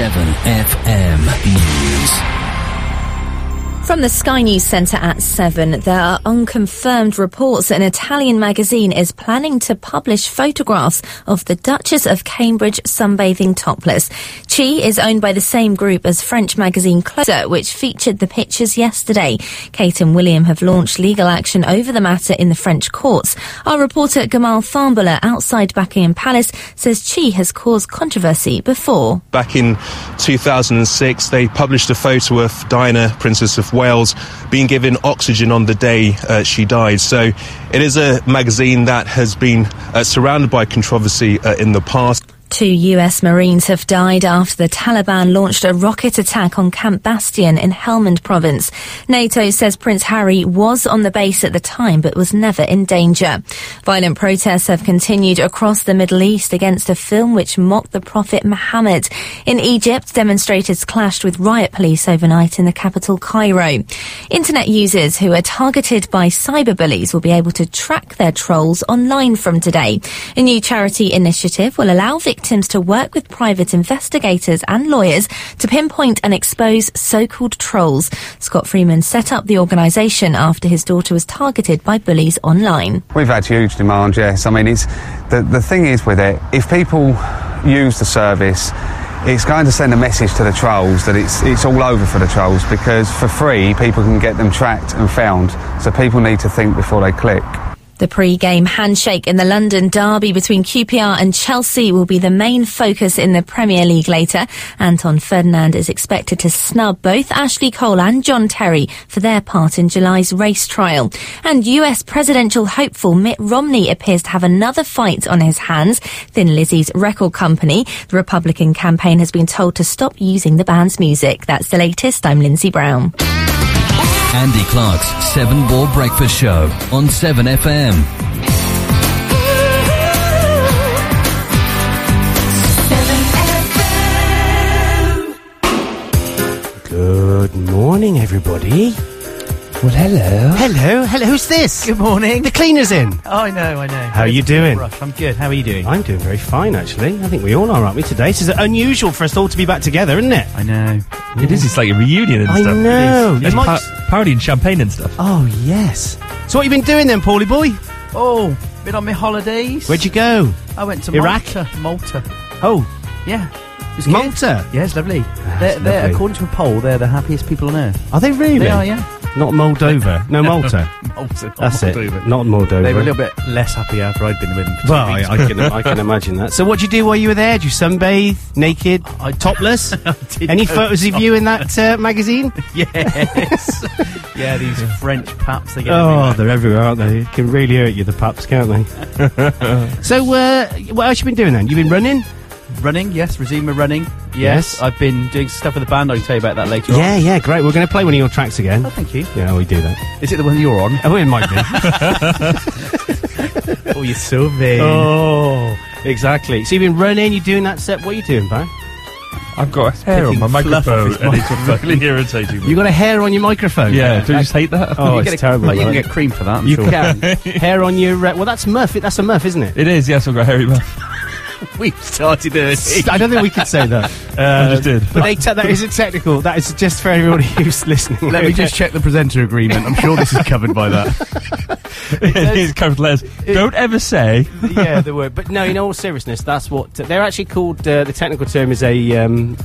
7FM News. From the Sky News Centre at 7, there are unconfirmed reports that an Italian magazine is planning to publish photographs of the Duchess of Cambridge sunbathing topless. Chi is owned by the same group as French magazine Closer, which featured the pictures yesterday. Kate and William have launched legal action over the matter in the French courts. Our reporter Gamal Thambula outside Buckingham Palace says Chi has caused controversy before. Back in 2006, they published a photo of Diana, Princess of Wales, being given oxygen on the day uh, she died. So it is a magazine that has been uh, surrounded by controversy uh, in the past. Two US Marines have died after the Taliban launched a rocket attack on Camp Bastion in Helmand province. NATO says Prince Harry was on the base at the time but was never in danger. Violent protests have continued across the Middle East against a film which mocked the Prophet Muhammad. In Egypt, demonstrators clashed with riot police overnight in the capital Cairo. Internet users who are targeted by cyberbullies will be able to track their trolls online from today. A new charity initiative will allow victims victims to work with private investigators and lawyers to pinpoint and expose so-called trolls. Scott Freeman set up the organisation after his daughter was targeted by bullies online. We've had huge demand, yes. I mean, it's the, the thing is with it, if people use the service, it's going to send a message to the trolls that it's it's all over for the trolls because for free people can get them tracked and found. So people need to think before they click. The pre-game handshake in the London derby between QPR and Chelsea will be the main focus in the Premier League later. Anton Ferdinand is expected to snub both Ashley Cole and John Terry for their part in July's race trial. And US presidential hopeful Mitt Romney appears to have another fight on his hands. Thin Lizzy's record company, the Republican campaign has been told to stop using the band's music. That's the latest. I'm Lindsay Brown. Andy Clark's Seven Ball Breakfast Show on 7FM. Good morning, everybody. Well, hello. Hello, hello. Who's this? Good morning. The cleaner's in. Oh, I know, I know. How are you doing? Rush. I'm good. How are you doing? I'm doing very fine, actually. I think we all are, aren't we, today? This is unusual for us all to be back together, isn't it? I know. It is. It's like a reunion and stuff. I stuff. know. It You is. might- Pa- party and champagne and stuff. Oh, yes. So what have you been doing then, Paulie boy? Oh, been on my holidays. Where'd you go? I went to Iraq? Malta. Malta. Oh, Yeah. It was good. Malta. Yeah, it's lovely. Ah, they're, they're, lovely. according to a poll, they're the happiest people on earth. Are they really? They are, yeah. Not Moldova. No, Malta. Malta. not That's it. Not Moldova. They were a little bit less happy after I'd been with them. Well, I. I can I can imagine that. So, what'd you do while you were there? Did you sunbathe, naked, I- topless? did Any go photos of you in that uh, magazine? yes. yeah, these French paps they get Oh, everywhere. they're everywhere, aren't they? Can really hurt you, the pups, can't they? so, uh, what else you been doing then? You been running? Running, yes. Resume running. Yes. Yes. I've been doing stuff with the band. I'll tell you about that later Yeah, yeah, great. We're going to play one of your tracks again. Oh, thank you. Yeah, we do that. Is it the one you're on? Oh, it might be. oh, you're so vain. oh, exactly. So you've been running. you're doing that set? What are you doing, pal? I've got hair on my Picking fluff off microphone his and it's really irritating me. You got a hair on your microphone. yeah, do you just hate that? Oh, You it's get a- terrible. like, you can right? get cream for that. I'm You sure. can hair on your. Uh, well, that's muff. That's a muff, isn't it? It is, yes, I've got a hairy mouth. We've started early. I don't think we could say that. I just did. But they te- that isn't technical. That is just for everybody who's listening. Let me just check the presenter agreement. I'm sure this is covered by that. it's covered letters. Don't ever say. yeah, the word. But no, in all seriousness, that's what they're actually called. Uh, the technical term is a um,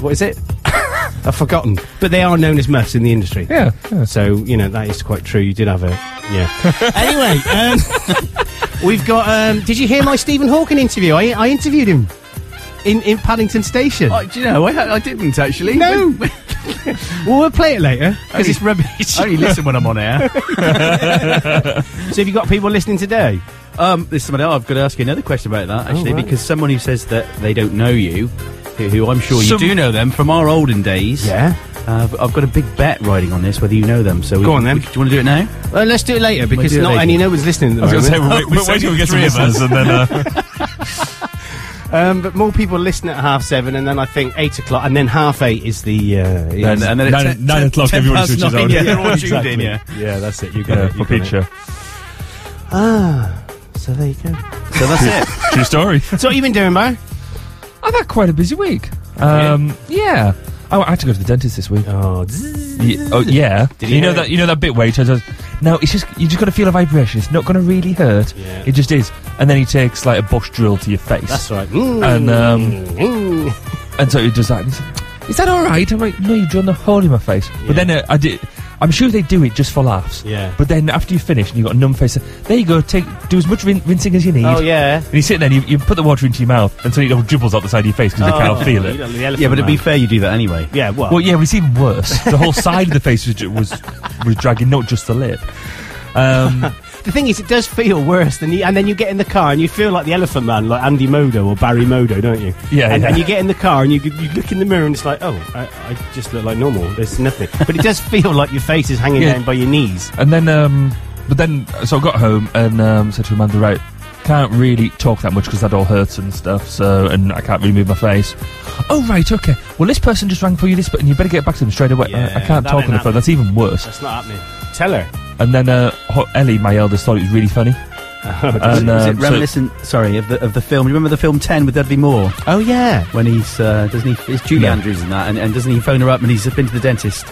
what is it? I've forgotten. But they are known as muffs in the industry. Yeah. yeah. So you know that is quite true. You did have a yeah. anyway, um, we've got. Um, did you hear my Stephen Hawking interview? I, I interviewed him in in Paddington Station. Oh, do you know? I, I didn't actually. No. well, we'll play it later because it's rubbish. I only listen when I'm on air. so, have you got people listening today? Um, there's somebody. Oh, I've got to ask you another question about that actually, Oh, right. because someone who says that they don't know you, who, who I'm sure you Some- do know them from our olden days. Yeah. Uh, I've got a big bet riding on this, whether you know them. So we Go on, then. we- do you want to do it now? Well, let's do it later because do it not later. any no one's listening. At I the was going to say, moment. we're, wait, wait till we get some listeners and then. Uh, Um, but more people listen at half seven, and then I think eight o'clock, and then half eight is the. Uh, And, is- and then Nine- it's nine o'clock, ten everybody past switches nine, on. Yeah, they're all tuned in. Yeah. yeah, that's it. You got yeah, it. for you got it. picture. Ah, so there you go. So that's it. True story. So what you been doing, Mo? I've had quite a busy week. Um, yeah. Oh, I had to go to the dentist this week. Oh, Ye- oh yeah. Did you know that you know that bit where he turns out, no, it's just you just got to feel a vibration. It's not going to really hurt. Yeah. It just is. And then he takes like a bush drill to your face. that's right. Mm. And, um, Mm. And so he does that. And he said, "Is that all right?" I'm like, "No, you drilled a hole in my face." Yeah. But then uh, I did. I'm sure they do it just for laughs. Yeah. But then after you finish and you've got a numb face, there you go. Take do as much rin- rinsing as you need. Oh yeah. And you sit there and you, you put the water into your mouth until it all dribbles out the side of your face because you can't feel Oh, it. you know, the elephant Yeah, but to be fair, you do that anyway. yeah. Well, Well, yeah, but it's even worse. The whole side of the face was was was dragging, not just the lip. Um, The thing is, it does feel worse than you. And then you get in the car and you feel like the Elephant Man, like Andy Modo or Barry Modo, don't you? Yeah, And, yeah. and you get in the car and you you look in the mirror and it's like, oh, I, I just look like normal. There's nothing. But it does feel like your face is hanging Yeah. down by your knees. and then, um, but then, so I got home and um, said to Amanda, right, can't really talk that much because that all hurts and stuff. So, and I can't really move my face. Oh right, okay. Well, this person just rang for you, this, but and you better get back to them straight away. Yeah, I, I can't talk on the phone. That's even worse. That's not happening. Tell her. And then uh, Ellie, my eldest, thought it was really funny. and, is it um, so- reminiscent? sorry, of the of the film. You remember the film Ten with Dudley Moore Oh yeah. when he's uh, doesn't he? It's Julie No. Andrews and that, and, and doesn't he phone her up and he's been to the dentist,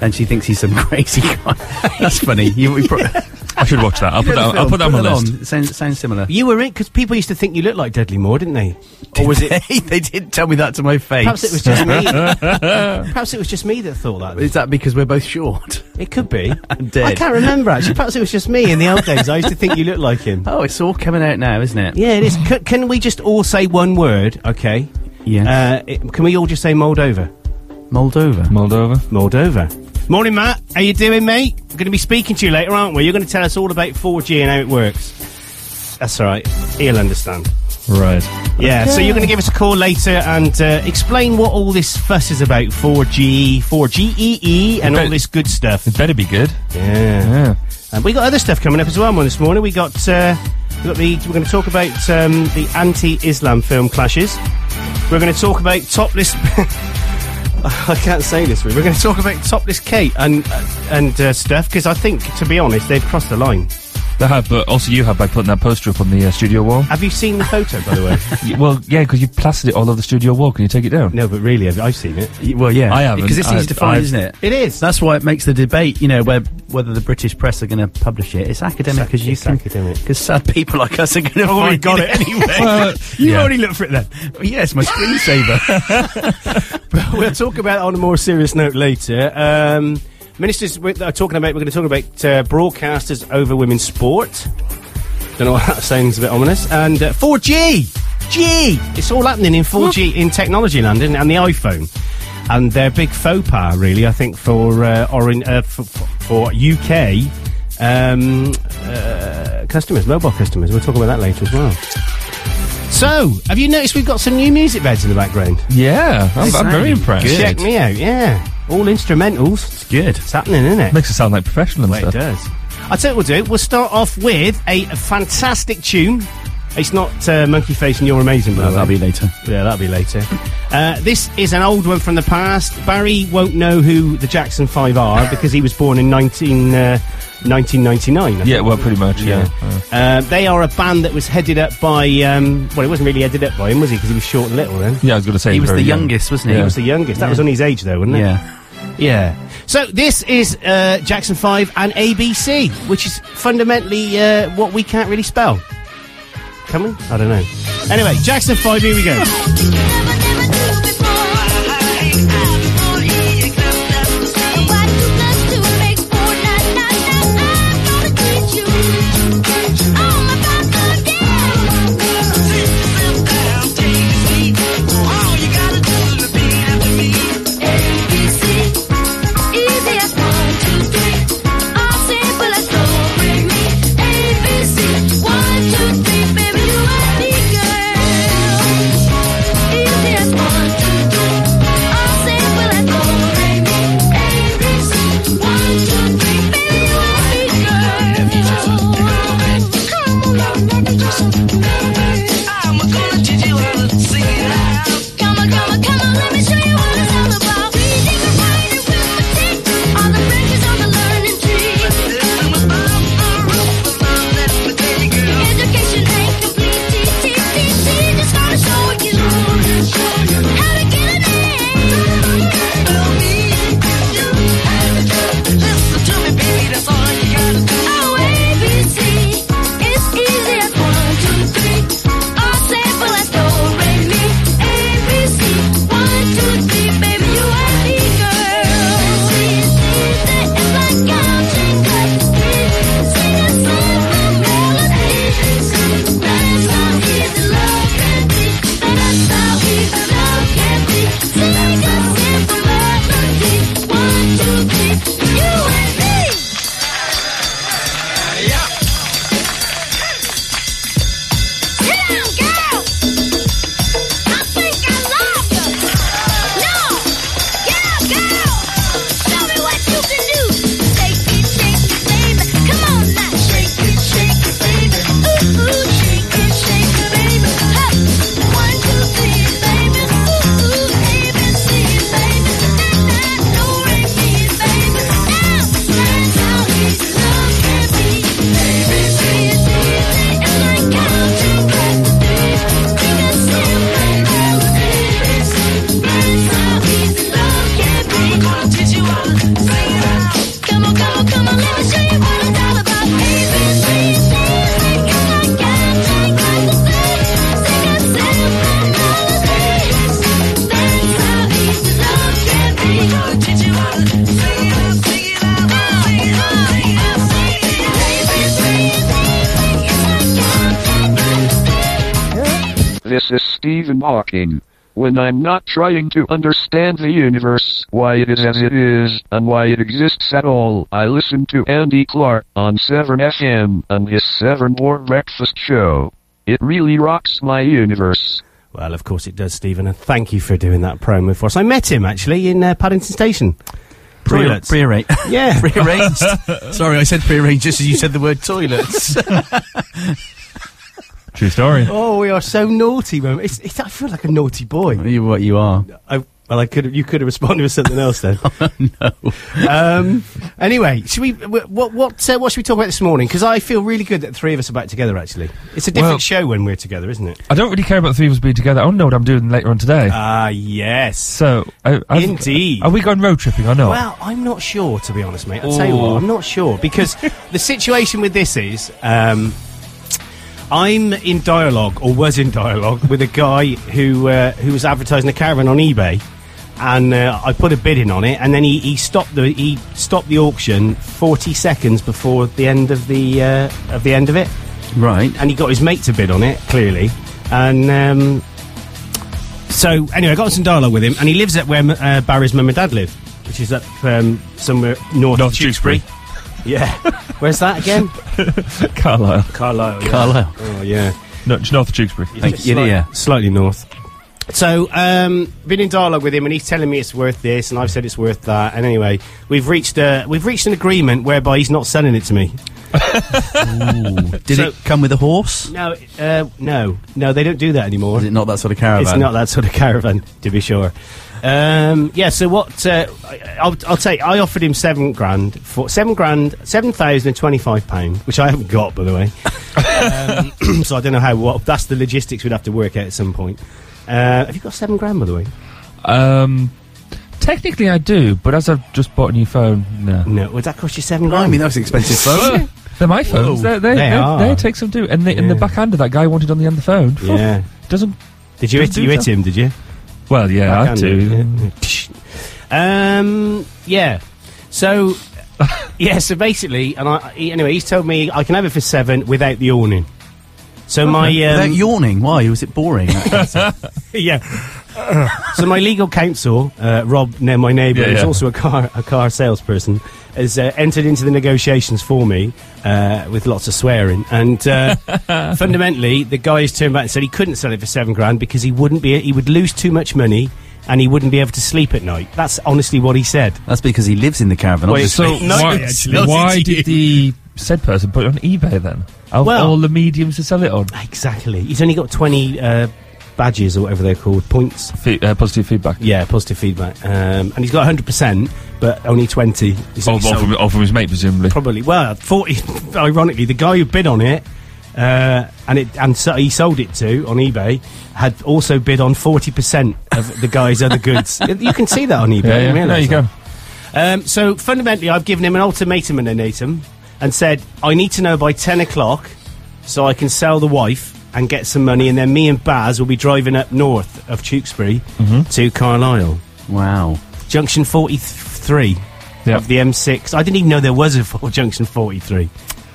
and she thinks he's some crazy guy. That's funny. You, pro- I should watch that. I'll put You that. the I'll put that on my it list. It sounds, sounds similar. You were in because people used to think you looked like Dudley Moore, didn't they? Or was it? they didn't tell me that to my face. Perhaps it was just me. Perhaps it was just me that thought that. Is that because we're both short? It could be. I'm dead. I can't remember actually. Perhaps it was just me in the old days. I used to think you looked like him. Oh, it's all coming out now, isn't it? Yeah, it is. C- can we just all say one word? Okay. Yeah. Uh, it, can we all just say Moldova? Moldova. Moldova. Moldova. Morning, Matt. How you doing, mate? We're going to be speaking to you later, aren't we? You're going to tell us all about 4G and how it works. That's all right. He'll understand. Right. Yeah, so you're going to give us a call later and uh, explain what all this fuss is about 4G, 4GEE, E, and all this good stuff. It better be good. Yeah. Yeah. And we got other stuff coming up as well. One this morning, we got uh, we got the we're going to talk about um, the anti-Islam film clashes. We're going to talk about topless. I can't say this. We're going to talk about topless Kate and and uh, stuff because I think, to be honest, they've crossed the line. They have, but also you have by putting that poster up on the uh, studio wall. Have you seen the photo, by the way? Well, yeah, because you plastered it all over the studio wall. Can you take it down? no, but really, I've, I've seen it. Y- Well, yeah. I haven't. Because it's I- easy to find, I've- isn't it? It is. That's why it makes the debate, you know, where, whether the British press are going to publish it. It's academic because you think. it's can. academic. Because sad people like us are going to Oh, we find got it, it. anyway. Well, you yeah. already looked for it then. Well, yes, my screensaver. we'll talk about it on a more serious note later. Um, ministers are talking about. We're going to talk about uh, broadcasters over women's sport. Don't know why that sounds a bit ominous. And uh, 4G, G. It's all happening in 4G in technology land, isn't it? And the iPhone. And their big faux pas, really, I think, for uh, or in, uh, for, for UK um, uh, customers, mobile customers. We'll talk about that later as well. So, have you noticed we've got some new music beds in the background? Yeah, I'm, I'm very impressed. Check me out, yeah. All instrumentals. it's good. It's happening, isn't it? Makes it sound like professional and Well, it does. I'll tell you what we'll do. We'll start off with a, fantastic tune. It's not uh, Monkey Face and You're Amazing, by Well, the that'll be later. Yeah, that'll be later. Uh, this is an old one from the past. Barry won't know who the Jackson 5 are because he was born in 19, uh, 1999. I Yeah, think. well, pretty much. Yeah. Uh, they are a band that was headed up by, um, well, it wasn't really headed up by him, was he? Because he was short and little then. Yeah, I was going to say He was the young. youngest, wasn't he? He was the youngest. That Yeah. was on his age, though, wasn't it? Yeah. Yeah. So this is uh, Jackson 5 and ABC, which is fundamentally uh, what we can't really spell. Can we? I don't know. Anyway, Jackson 5, here we go. Stephen Hawking. When I'm not trying to understand the universe, why it is as it is, and why it exists at all, I listen to Andy Clark on 7FM and his 7 More Breakfast Show. It really rocks my universe. Well, of course it does, Stephen, and thank you for doing that promo for us. I met him actually in uh, Paddington Station. Pre- Toilets. Pre-arranged. Yeah. Pre-arranged. Sorry, I said pre-arranged just as you said the word toilets. True story. Oh, we are so naughty, man. It's, it's, I feel like a naughty boy. you what you are. I, well, I could you could have responded with something else then. no. um, anyway, should we? wh- What what uh, what should we talk about this morning? Because I feel really good that the three of us are back together. Actually, it's a different Well- show when we're together, isn't it? I don't really care about the three of us being together. I want to know what I'm doing later on today. Ah, yes. so, I, I've- Indeed. Are we going road tripping or not? Well, I'm not sure, to be honest, mate. I'll tell you what, I'm not sure because the situation with this is um, I'm in dialogue, or was in dialogue, with a guy who uh, who was advertising a caravan on eBay, and uh, I put a bid in on it, and then he, he stopped the he stopped the auction 40 seconds before the end of the uh, of the end of it, Right. and he got his mate to bid on it clearly, and. Um, so anyway, I got in some dialogue with him, and he lives at where uh, Barry's mum and dad live, which is up um, somewhere north, North of Tewkesbury. Yeah, where's that again? Carlisle. Carlisle. Yeah. Carlisle. Oh yeah, No, just north of Tewkesbury. Thank you, slight- yeah. Slightly north. So, um, been in dialogue with him, and he's telling me it's worth this, and I've said it's worth that. And anyway, we've reached a we've reached an agreement whereby he's not selling it to me. Did So- it come with a horse? No, uh, no, no, they don't do that anymore. Is it not that sort of caravan? It's not that sort of caravan, to be sure. Um, yeah. So what? Uh, I- I'll, I'll take. I offered him seven grand for seven grand, seven thousand and twenty-five pound, which I haven't got, by the way. um, so I don't know how. What that's the logistics we'd have to work out at some point. Uh, have you got seven grand, by the way? Um, technically, I do, but as I've just bought a new phone, no. No. Would that cost you seven grand? I mean, that was an expensive phone. They're my phones. Whoa. They, they, They they, are. they take some do. And the, and the Yeah. backhander that guy wanted on the end of the phone. phew, yeah. Doesn't. Did you hit? You hit him? Did you? Well, yeah, I Backhanded, do. yeah. Um. Yeah. So. yeah. So basically, and I he, anyway, he's told me I can have it for seven without the awning. So my um, Without yawning, why? Was it boring? yeah. so my legal counsel, uh, Rob, ne- my neighbour, Yeah, who's yeah. also a car a car salesperson, has uh, entered into the negotiations for me uh, with lots of swearing. And uh, fundamentally, the guy has turned back and said he couldn't sell it for seven grand because he wouldn't be he would lose too much money and he wouldn't be able to sleep at night. That's honestly what he said. That's because he lives in the caravan. Wait, obviously. So No, why, actually. why did the said person put it on eBay then? Of Well- all the mediums to sell it on, Exactly. He's only got twenty. Badges or whatever they're called points Fe- uh, positive feedback. yeah positive feedback um, and he's got 100% but only 20 He's All, only all, sold- from, all from his mate, presumably. Probably. Well, forty. ironically, the guy who bid on it, uh, and it and so he sold it to on eBay, had also bid on forty percent of the guy's other goods. You can see that on eBay. Yeah, yeah. realise you can. Um, so fundamentally, I've given him an ultimatum and a natum, and said I need to know by ten o'clock, so I can sell the wife and get some money, and then me and Baz will be driving up north of Tewkesbury Mm-hmm. to Carlisle, wow. junction forty-three. Yeah. Of the M6, I didn't even know there was a full junction 43.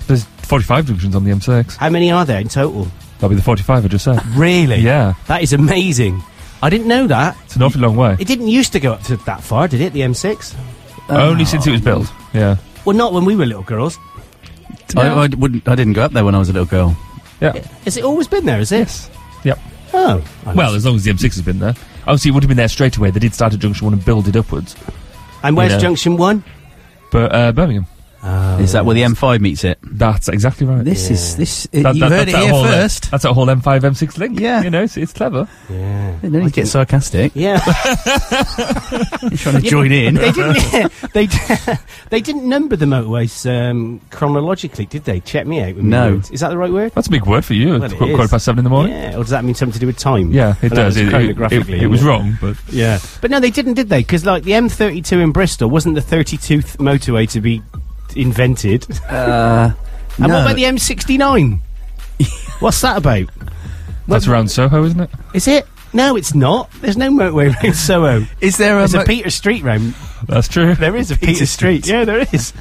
There's 45 junctions on the M6. How many are there in total? That'll be the 45 I just said. Really? Yeah. That is amazing. I didn't know that. It's an awfully long way. It didn't used to go up to that far, did it? The M6? Only since it was built. Yeah. Well, not when we were little girls. I, I, wouldn't, I didn't go up there when I was a little girl. Yeah. Has it always been there? Is it? Yes. Yep. Oh. I Well, as long as the M6 has been there. Obviously, it would have been there straight away. They did start at Junction 1 and build it upwards. and where's yeah. Junction One? But uh, Birmingham. Is that where the M5 meets it? That's exactly right. This is this. That- you that- heard it here whole, uh, first. That's a whole M5, M6 link. Yeah. You know, it's, it's clever. Yeah. Don't get sarcastic. Yeah. You're trying to join in. they didn't. they they didn't number the motorways um, chronologically, did they? Check me out. with me No. words. Is that the right word? That's a big word for you. Well, It's it qu- quarter past seven in the morning. Yeah. Or does that mean something to do with time? Yeah, it I does. it's It, it, it- it was isn't wrong, but Yeah, but no, they didn't, did they? Because like the M32 in Bristol wasn't the 32th motorway to be invented. Uh, And no. what about the M69? What's that about? that's around Soho, isn't it? Is it? No, it's not. There's no motorway around Soho. Is there a, There's a Peter Street round. That's true. There is a Peter, Peter Street. Yeah, there is.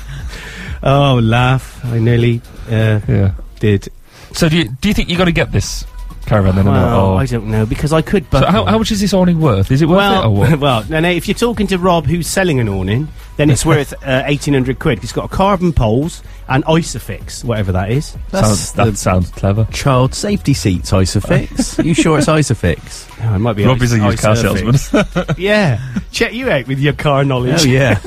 oh, laugh! I nearly uh, Yeah. did. So do you, do you think you got to get this caravan then? Well, or, I don't know because I could. so how, how much is this awning worth? Is it worth well, it or what? well, no, no. If you're talking to Rob, who's selling an awning, then it's worth uh, eighteen hundred quid. It's got carbon poles and Isofix, whatever that is. sounds, that sounds clever. Child safety seats, Isofix. you sure it's Isofix? Oh, it might be. Rob is a used car Isofix. salesman. yeah, check you out with your car knowledge. Oh yeah.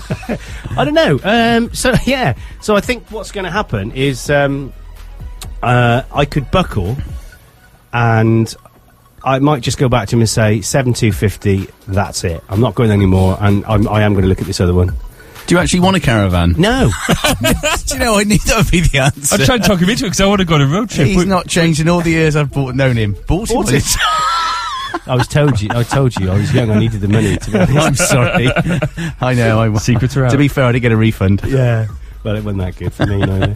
I don't know. Um, so yeah, so I think what's going to happen is um, uh, I could buckle, and I might just go back to him and say seven two fifty. That's it. I'm not going anymore, and I'm, I am going to look at this other one. Do you actually want a caravan? No, Do you know I need that would be the answer. I'm trying to talk him into it because I want to go on a road trip. He's We- not changed in all the years I've bought, known him. Bought, Bought when it. I was told you. I told you I was young. I needed the money. To be honest. I'm sorry. I know. I, Secrets are out. To be fair, I did get a refund. Yeah. Well, it wasn't that good for me, neither.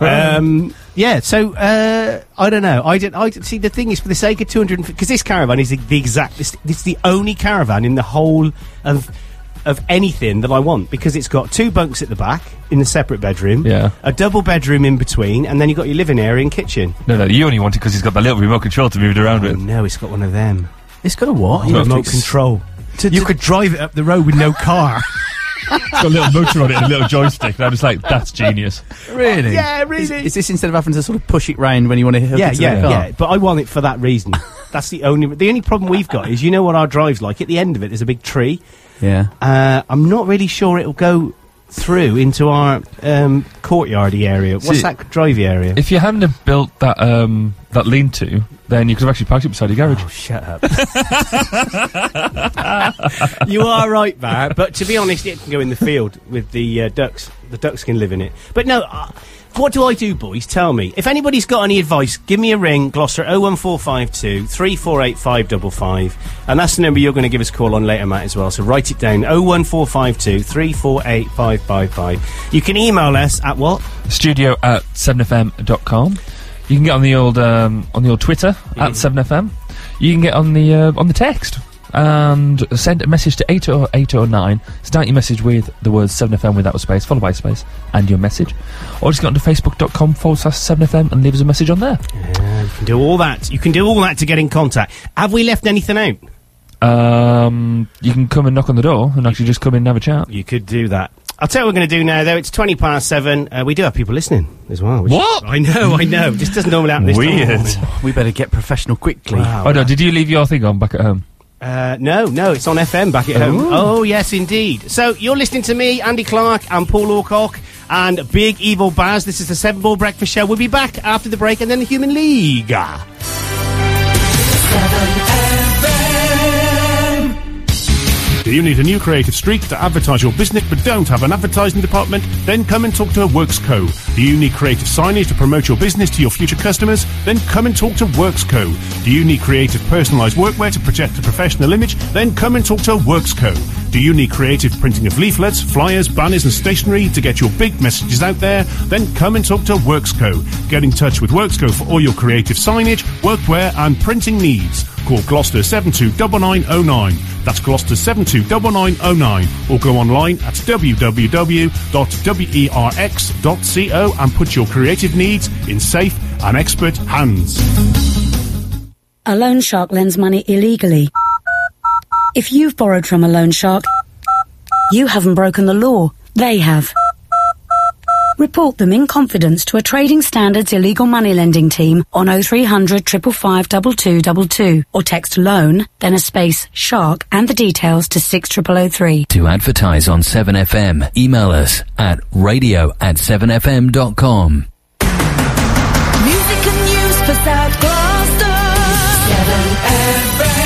um, yeah, so uh, I don't know. I did. I didn't see. The thing is, for the sake of two hundred, because this caravan is the, the exact. This, this is the only caravan in the whole of of anything that I want because it's got two bunks at the back in the separate bedroom, Yeah. a double bedroom in between, and then you've got your living area and kitchen. No, no, you only want it because he's got that little remote control to move it around Oh, with. no, it's got one of them. It's got a what? You have to remote ex- control. you could drive it up the road with no car. It's got a little motor on it and a little joystick. And I was like, that's genius. Really? Yeah, really. Is, is this instead of having to sort of push it round when you want to hook yeah, it to yeah, the car? yeah. But I want it for that reason. That's the only. The only problem we've got is you know what our drive's like. At the end of it, there's a big tree. Yeah. Uh, I'm not really sure it'll go through into our um, courtyardy area. What's See- that drivey area? If you hadn't have built that um, that lean-to, then you could have actually parked it beside your garage. Oh, shut up. you are right, Matt. But to be honest, it can go in the field with the uh, ducks. The ducks can live in it. But no, uh, what do I do, boys? Tell me. If anybody's got any advice, give me a ring. Gloucester 01452 348 555. And that's the number you're going to give us a call on later, Matt, as well. So write it down 01452 348 555. You can email us at what? Studio at 7fm.com. You can get on the old um, on the old Twitter at 7fm. You can get on the uh, on the text and send a message to 80809. Start your message with the words 7fm without a space, followed by a space, and your message. Or just get onto facebook.com forward slash 7fm and leave us a message on there. Yeah, you can do all that. You can do all that to get in contact. Have we left anything out? Um, you can come and knock on the door and actually just come in and have a chat. You could do that. I'll tell you what we're going to do now, though. It's 20 past seven. Uh, we do have people listening as well. which- What? I know, I know. This doesn't normally happen this time Weird. morning. We better get professional quickly. Wow. Oh no, did you leave your thing on back at home? Uh, no, no, it's on FM back at home. Oh, yes, indeed. So you're listening to me, Andy Clark, and Paul Orcock, and Big Evil Baz. This is the Seven Ball Breakfast Show. We'll be back after the break, and then the Human League. Do you need a new creative streak to advertise your business but don't have an advertising department? Then come and talk to Works Co. Do you need creative signage to promote your business to your future customers? Then come and talk to Works Co. Do you need creative personalised workwear to project a professional image? Then come and talk to Works Co. Do you need creative printing of leaflets, flyers, banners and stationery to get your big messages out there? Then come and talk to Works Co. Get in touch with Works Co for all your creative signage, workwear and printing needs. Call Gloucester 729909. That's Gloucester 729909. Or go online at www.werx.co and put your creative needs in safe and expert hands. A loan shark lends money illegally. If you've borrowed from a loan shark, you haven't broken the law. They have. Report them in confidence to a Trading Standards illegal money lending team on 0300 555 2222 or text loan, then a space shark and the details to 60003. To advertise on 7FM, email us at radio at 7fm.com. Music and news for South Gloucester. 7FM.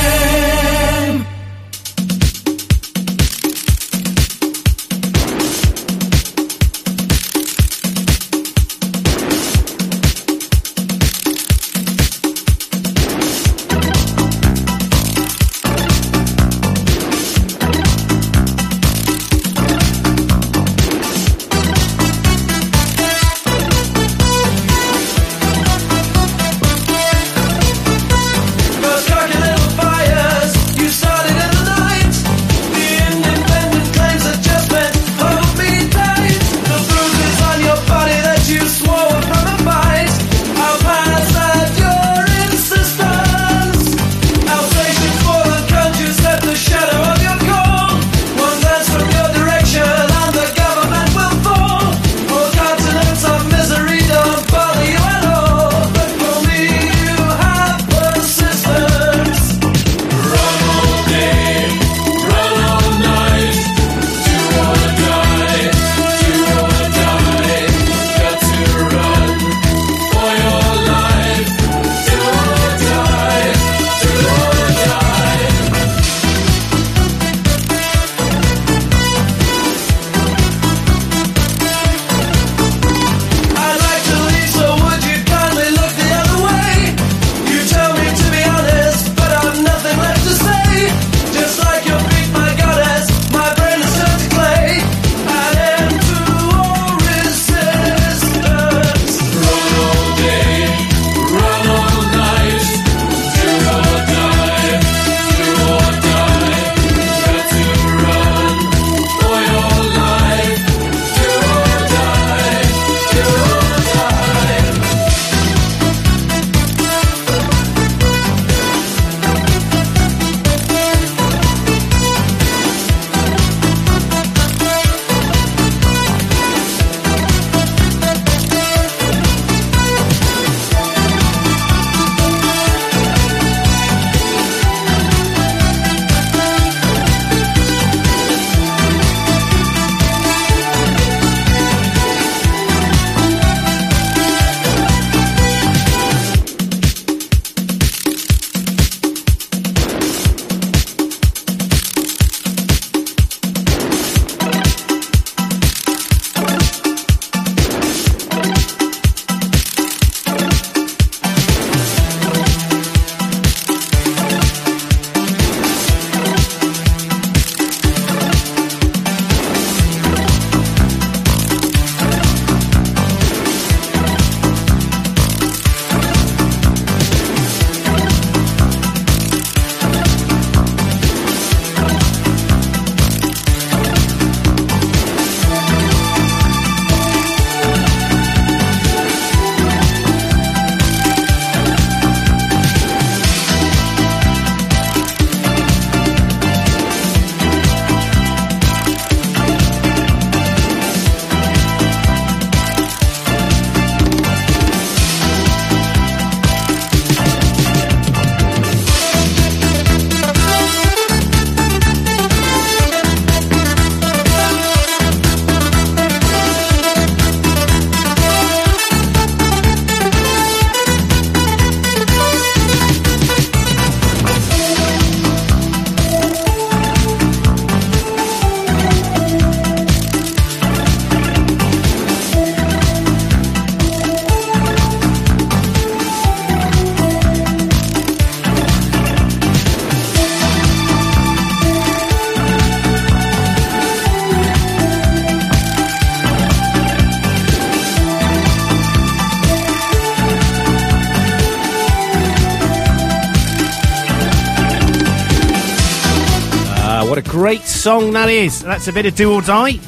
Song that is. That's a bit of Do or Die. Do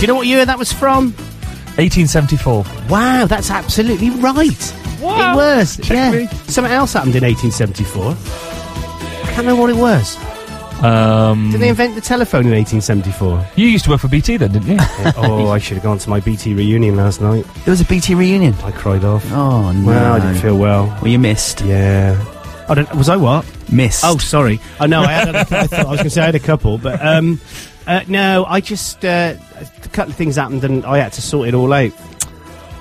you know what year that was from? 1874. Wow, that's absolutely right. Wow. It was. Check yeah. me. Something else happened in 1874. I can't remember what it was. Um, Did they invent the telephone in 1874? you used to work for BT then, didn't you? oh, I should have gone to my BT reunion last night. There was a BT reunion. I cried off. Oh no! Well, I didn't feel well. Well, you missed. Yeah. I don't. Was I what? Missed. Oh, sorry. Oh no, I had. A, I, thought, I was going to say I had a couple, but um, uh, no, I just uh, a couple of things happened and I had to sort it all out.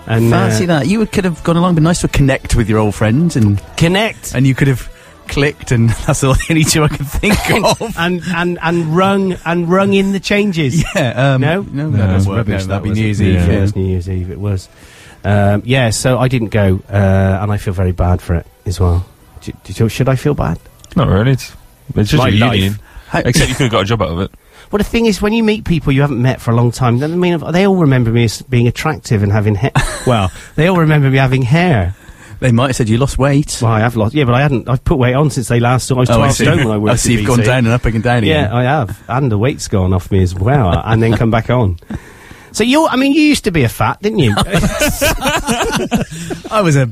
And fancy uh, that. You would, could have gone along, been nice to connect with your old friends and connect, and you could have clicked, and that's all the only two I can think of. and and and rung and rung in the changes. Yeah. Um, no, no, that that was rubbish. No, that that'd be was New Year's. Eve, Yeah, yeah. it was New Year's Eve. It was. Um, yeah, so I didn't go, uh, and I feel very bad for it as well. Do, do, should I feel bad? Not really. It's, it's just My a life. reunion. Except you could have got a job out of it. Well, the thing is, when you meet people you haven't met for a long time, then I mean, they all remember me as being attractive and having hair. well, they all remember me having hair. They might have said you lost weight. Well, I have lost. Yeah, but I hadn't. I've put weight on since they last saw. I was Oh, I twelve see. stone when I worked. I see at you've gone BT. down and up and down again. Yeah, I have, and the weight's gone off me as well, and then come back on. So you, I mean, you used to be a fat, didn't you? I was a,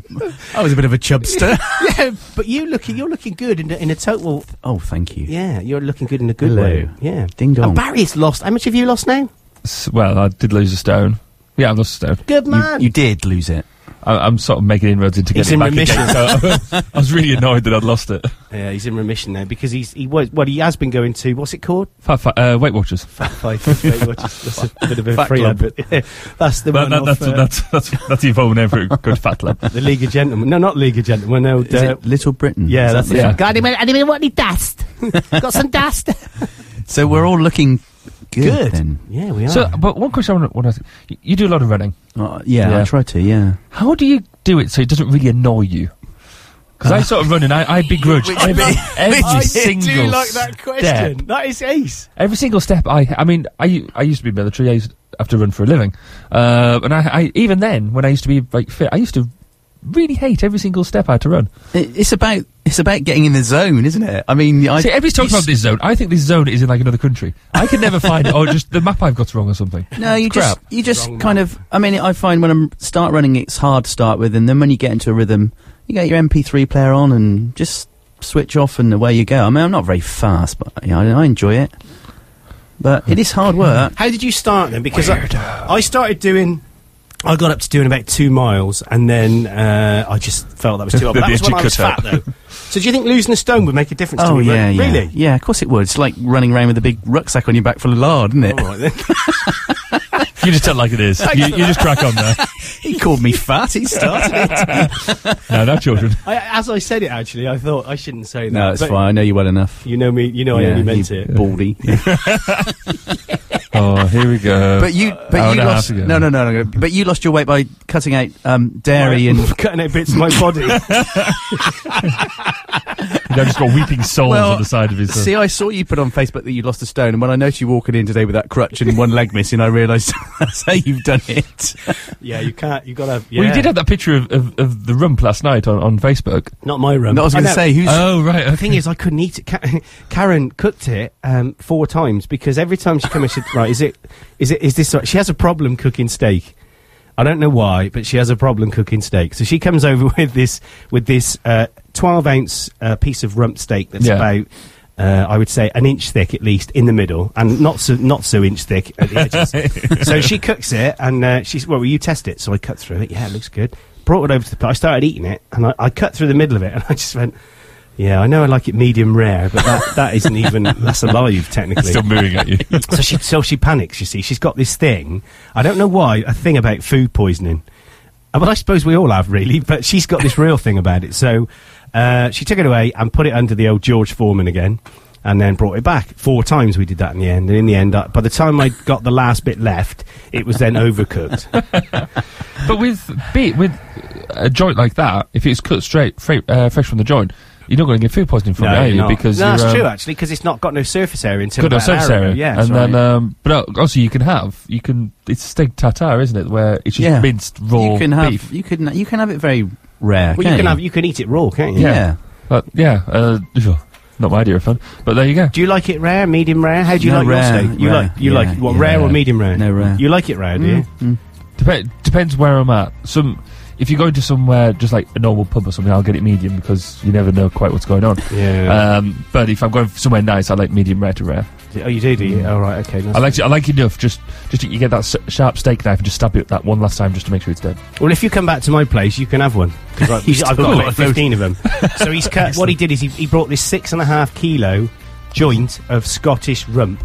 I was a bit of a chubster. yeah, but you looking, you're looking good in a, in a total. oh, thank you. Yeah, you're looking good in a good Hello. way. Yeah, Ding dong. And Barry's lost. How much have you lost now? S- Well, I did lose a stone. Yeah, I lost a stone. Good You, man. you did lose it. I, I'm sort of making inroads into He's getting in it back again. So I was really annoyed that I'd lost it. yeah, he's in remission now because he's he was well he has been going to what's it called? Fat, fat, uh, Weight Watchers. Fat Five. Weight Watchers. That's a bit of a Fat free Club. advert. Yeah, that's the Well, one that, off, that's, uh, that's, that's, that's the evolving name for good fat club. the League of Gentlemen. No, not League of Gentlemen. No, Is uh, Little Britain? yeah, Is that's that it. Yeah. God, anyone, anyone want any dust? Got some dust? So we're all looking good, Good. then. Yeah, we are. So, but one question I want to, want to ask, you- you do a lot of running. Uh, yeah, Yeah. I try to. Yeah. How do you do it so it doesn't really annoy you? Because I sort of run and I, I begrudge every, bit- every bit single do like that step. question? That is ace. Every single step I, I mean, I. I used to be military. I used to have to run for a living, uh, and I, I, even then, when I used to be like fit, I used to really hate every single step I had to run. It, it's about it's about getting in the zone, isn't it? I mean, I See, everybody's talking about this zone. I think this zone is in like another country. I can never find it, or just the map I've got wrong or something. No, you It's just crap. you just Wrong kind of. I mean, I find when I start running, it's hard to start with, and then when you get into a rhythm, you get your MP3 player on and just switch off, and away you go. I mean, I'm not very fast, but you know, I, I enjoy it. But it is hard work. How did you start then? Because I, I started doing. I got up to doing about two miles, and then uh, I just felt that was too hard. But that was when I was fat, though. So do you think losing a stone would make a difference to Oh me? yeah, yeah, Really? yeah. Of course it would. It's like running around with a big rucksack on your back full of lard, isn't it? All right then. You just tell it like it is. you, you just crack on there. he called me fat. He started it. No, no children. I, as I said it, actually, I thought I shouldn't say that. no, it's fine. I know you well enough. You know me. You know I only meant it. baldy. Oh, here we go. But you, but Hour you and a half lost. ago. No, no, no, no. But you lost your weight by cutting out um, dairy and. cutting out bits of my body. You know, just got weeping souls Well, on the side of his. uh, See, I saw you put on Facebook that you lost a stone, and when I noticed you walking in today with that crutch and one leg missing, I realised that's how you've done it. yeah, you can't. You got to. Yeah. Well, you did have that picture of, of, of the rump last night on, on Facebook. Not my room. No, I was going to say who's. Oh, right. The thing is, I couldn't eat it. Ka- Karen cooked it um, four times because every time she came in, she'd, right, is it, is it, is this? right? She has a problem cooking steak. I don't know why, but she has a problem cooking steak. So she comes over with this, with this uh, twelve ounce uh, piece of rump steak that's Yeah. about. Uh, I would say an inch thick at least in the middle, and not so not so inch thick at the edges. so she cooks it, and uh, she's well, will you test it? So I cut through it. Yeah, it looks good. Brought it over to the. pl- I started eating it, and I, I cut through the middle of it, and I just went. Yeah, I know I like it medium rare, but that, that isn't even that's alive technically. Still moving at you. so she so she panics. You see, she's got this thing. I don't know why a thing about food poisoning. Uh, Well, I suppose we all have really, but she's got this real thing about it. So uh, she took it away and put it under the old George Foreman again, and then brought it back four times. We did that in the end, and in the end, uh, by the time I got the last bit left, it was then overcooked. But with beet, with a joint like that, if it's cut straight, fra- uh, fresh from the joint, you're not going to get food poisoning from it, are you're you? not. Because no, you're, that's um, true actually, because it's not got no surface area until Got no about an surface hour ago. area. Yeah, and then, right. um, but uh, also you can have, you can, it's steak tartare, isn't it? Where it's just Yeah. minced raw you can have. beef. You can. You can have it very rare. well, you can't have you can eat it raw, can't you? Yeah. But yeah, uh, sure. not my idea of fun. But there you go. Do you like it rare, medium rare? How do you No, like rare, your steak? You rare, like you yeah, like what yeah. rare or medium rare? No, rare. You like it rare, do you? Mm. Dep- depends where I'm at. Some, if you go to somewhere just like a normal pub or something, I'll get it medium because you never know quite what's going on. Yeah. Um, but if I'm going somewhere nice, I like medium rare to rare. Oh, you do, do you? Oh, right. Okay. nice. I like I like enough. Just just you get that s- sharp steak knife and just stab it that one last time just to make sure it's dead. Well, if you come back to my place, you can have one. 'Cause I- He's I've got loads. 15 of them. so he's cut. What he did is he, he brought this six and a half kilo joint of Scottish rump.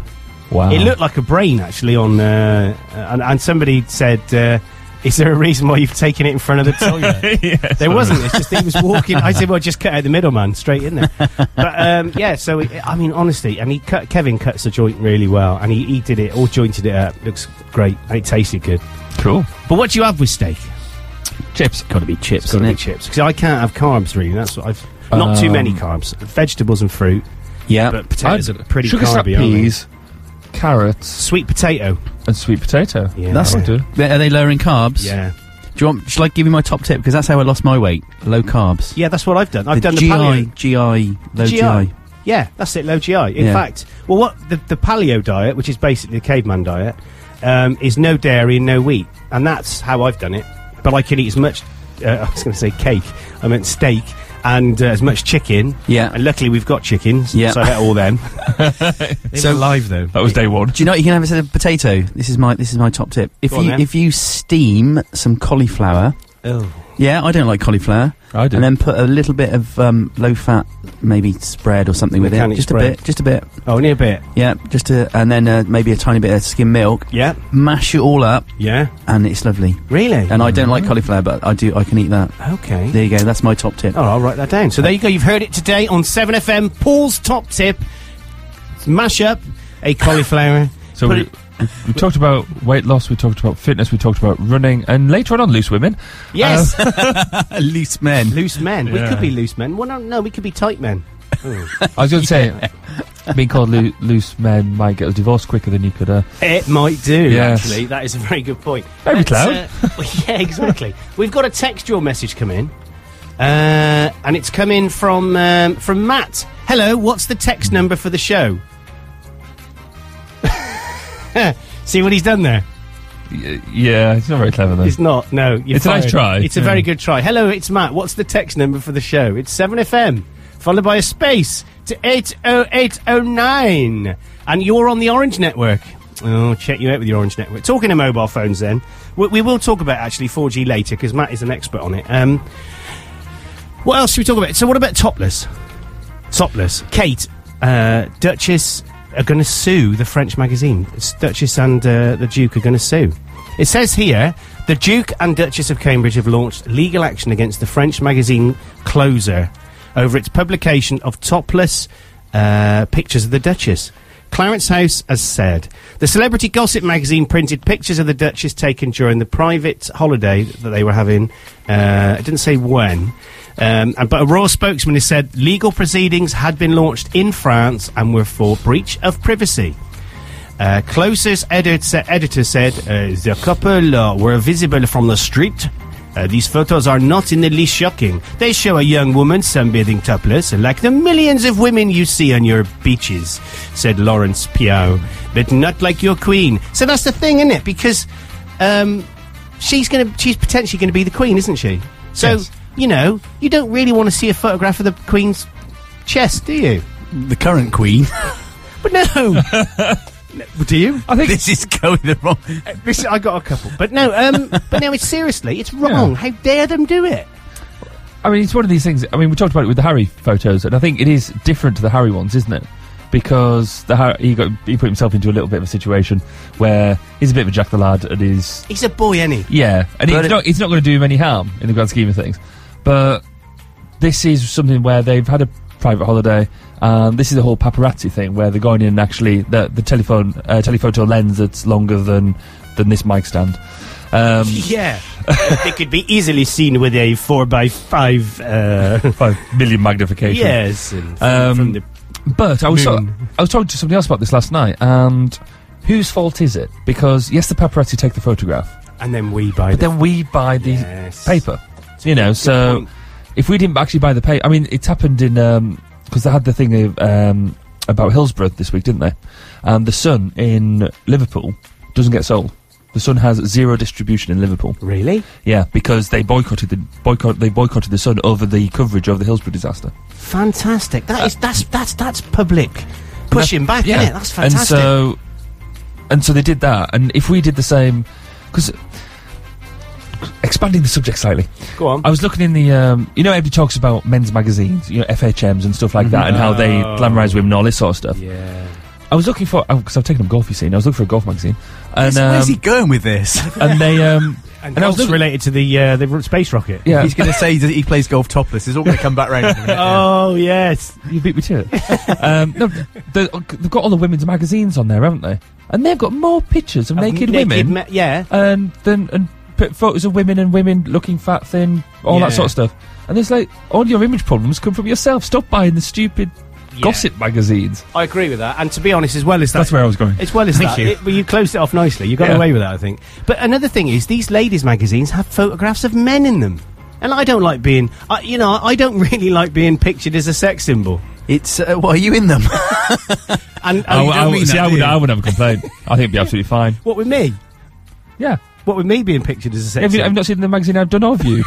Wow. It looked like a brain, actually, on. Uh, and, and somebody said, uh, Is there a reason why you've taken it in front of the toilet? Yeah, there wasn't. It's just he was walking. I said, Well, just cut out the middleman straight in there. but um, yeah, so it, I mean, honestly, and he cut, Kevin cuts the joint really well, and he, he did it, all jointed it up. Looks great, and it tasted good. Cool. But what do you have with steak? Chips. Got to be chips, It's got to be it? chips because I can't have carbs really. That's what I've not too Um, many carbs. Vegetables and fruit, Yeah. but potatoes I'd- are pretty sugar carby. aren't they? Peas, carrots, Sweet potato. and sweet potato. Yeah, That's That'll do. Are they lower in carbs? yeah, Do you want? Shall I give you my top tip? Because that's how I lost my weight. Low carbs. yeah. That's what I've done. I've done the GI, paleo. GI, low GI. Yeah, that's it. Low GI. In Yeah. fact, well, what the, the paleo diet, which is basically the caveman diet, um, is no dairy and no wheat, and that's how I've done it. But I can eat as much. Uh, I was going to say cake. I meant steak. And uh, as much chicken. Yeah. And luckily we've got chickens. Yeah. So I ate all them. So- live though. That was day one. Do you know what you can have instead of potato? This is my this is my top tip. If Go on you then. if you steam some cauliflower, Oh. Yeah, I don't like cauliflower, I do. and then put a little bit of um, low fat, maybe spread or something with it, Mechanic just spread. a bit, just a bit, Oh, only a bit. yeah, just to, and then uh, maybe a tiny bit of skim milk. Yeah. Mash it all up, Yeah. and it's lovely. Really? And I don't like cauliflower, but I do. I can eat that. Okay. There you go. That's my top tip. Oh, I'll write that down. So there you go. You've heard it today on 7FM. Paul's top tip: mash up a cauliflower. So Put we, it- we, we talked about weight loss, we talked about fitness, we talked about running, and later on on loose women. Yes, Loose men. loose men. We could be loose men. Well, no, no, we could be tight men. I was going to say, being called loo- loose men might get us divorced quicker than you could. Uh, It might do. Yes. Actually, that is a very good point. Very Let's, cloud. uh, well, yeah, exactly. We've got a textual message come in, uh, and it's come in from um, from Matt. Hello, what's the text number for the show? See what he's done there. y- yeah, it's not very clever though. It's not. No, It's a nice try, It's a very good try. Hello, it's Matt. What's the text number for the show? It's seven FM, followed by a space to eight oh eight oh nine, and you're on the Orange Network. Oh, check you out with your Orange Network. Talking to mobile phones, then we, we will talk about actually 4G later because Matt is an expert on it. Um, what else should we talk about? So, what about topless? Topless. Kate, uh, Duchess are going to sue the French magazine. It's Duchess and uh, the Duke are going to sue. It says here the Duke and Duchess of Cambridge have launched legal action against the French magazine Closer over its publication of topless uh, pictures of the Duchess. Clarence House has said the celebrity gossip magazine printed pictures of the Duchess taken during the private holiday that they were having. Uh, it didn't say when. Um, but a royal spokesman has said legal proceedings had been launched in France and were for breach of privacy. Uh, Closer's editor, editor said uh, the couple uh, were visible from the street. Uh, these photos are not in the least shocking. They show a young woman sunbathing topless, like the millions of women you see on your beaches, said Laurence Pieau, but not like your queen. So that's the thing, isn't it? Because um, she's going to, she's potentially going to be the queen, isn't she? So Yes. You know, you don't really want to see a photograph of the queen's chest, do you? The current queen. But no. No, do you? I think this is going the wrong. This, I got a couple, but no. Um, but no, it's seriously, it's wrong. Yeah. How dare them do it? I mean, it's one of these things. I mean, we talked about it with the Harry photos, and I think it is different to the Harry ones, isn't it? Because the Har- he got he put himself into a little bit of a situation where he's a bit of a jack the lad, and he's He's a boy, any. yeah, and But it's it- not it's not going to do him any harm in the grand scheme of things. But this is something where they've had a private holiday, and this is the whole paparazzi thing where they're going in and actually the the telephone uh, telephoto lens that's longer than than this mic stand. Um, Yeah, they could be easily seen with a four by five. Uh, five million magnification. yes, Um, from the But I was so. I was talking to somebody else about this last night, and whose fault is it? Because yes, the paparazzi take the photograph, and then we buy. but the then we buy the Yes. paper. You know, so if we didn't actually buy the paper, I mean, it's happened in um, because they had the thing of, um, about Hillsborough this week, didn't they? And the Sun in Liverpool doesn't get sold. The Sun has zero distribution in Liverpool. Really? Yeah, because they boycotted the boycott. They boycotted the Sun over the coverage of the Hillsborough disaster. Fantastic. That is that's that's that's public pushing back, yeah. isn't it? That's fantastic. And so, and so they did that. And if we did the same, because expanding the subject slightly, Go on. I was looking in the, um, you know, everybody talks about men's magazines, you know, FHMs and stuff like that, and how they Oh. glamorise women and all this sort of stuff. yeah. I was looking for because I've taken up golf. You see, and I was looking for a golf magazine, and Where's, where's um, he going with this? and they um, And, And I was golf's looking- related to the uh, the space rocket. yeah, He's going to say that he plays golf topless. It's all going to come back round. in a minute, yeah. Oh yes. you beat me to it. um, no, they, they've got all the women's magazines on there, haven't they? And they've got more pictures of, naked, women me- yeah. and then and put photos of women and women looking fat, thin, all Yeah. that sort of stuff. And it's like all your image problems come from yourself. Stop buying the stupid gossip magazines. I agree with that. And to be honest, as well as that, That's where I was going. As well as Thank that, you. it- well, you closed it off nicely. You got Yeah. away with that, I think. But another thing is, these ladies' magazines have photographs of men in them, and I don't like being, I you know, I don't really like being pictured as a sex symbol. It's uh, well, are you in them? And, I, and I, don't mean see, that, I do would, you? I would have a complaint. I think it'd be absolutely fine. what with me? Yeah. What with me being pictured as a sex Have you, have not seen the magazine I've done of you?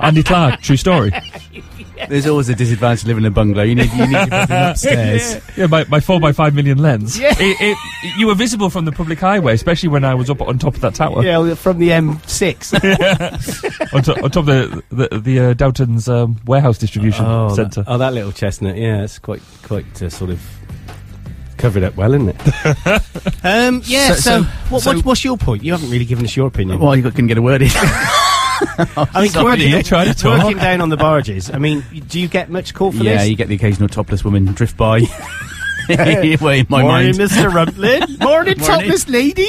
Andy Clark, true story. There's always a disadvantage living in a bungalow. You need you need to put them upstairs. Yeah, my, my 4 by 5 million lens. Yeah. It, it, you were visible from the public highway, especially when I was up on top of that tower. yeah, well, from the M6. on, to, on top of the, the, the uh, Downton's um, warehouse distribution oh, centre. That, oh, that little chestnut. Yeah, it's quite quite uh, sort of covered up well, isn't it? um, yeah. So- So, so- what, so- what, what's your point? You haven't really given us your opinion. Well, you couldn't get a word in. I mean, Sorry, working, you tried to talk. working down on the barges. I mean, do you get much call for yeah, this? Yeah, you get the occasional topless woman drift by. Way in my Morning, mind. Mr. Rumplin. Morning, Morning. topless lady.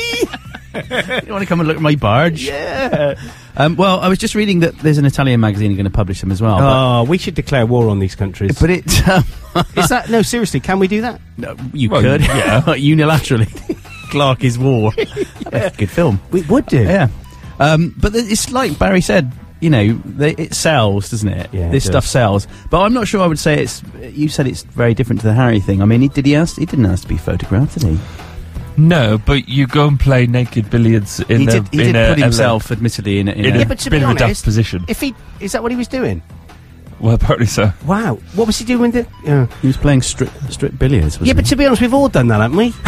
You want to come and look at my barge? Yeah. Um, well, I was just reading that there's an Italian magazine going to publish them as well. Oh, we should declare war on these countries. But, but it, um, Is that no? Seriously, can we do that? no, you Well, could, yeah. unilaterally. Clark is war. Good film. We would do. Yeah. Um, but th- it's like Barry said, you know, they, it sells, doesn't it? Yeah, it this does. stuff sells. But I'm not sure I would say it's. You said it's very different to the Harry thing. I mean, he, did he ask? He didn't ask to be photographed, did he? No, but you go and play naked billiards in he a, did, he in did a, put a- himself, admittedly, in, a- in, in a, a Yeah, but to bit be of a daft honest, position. If he is that what he was doing? Well, apparently so. Wow. What was he doing? With the, uh, He was playing strip strip billiards. yeah, wasn't but he? to be honest, we've all done that, haven't we?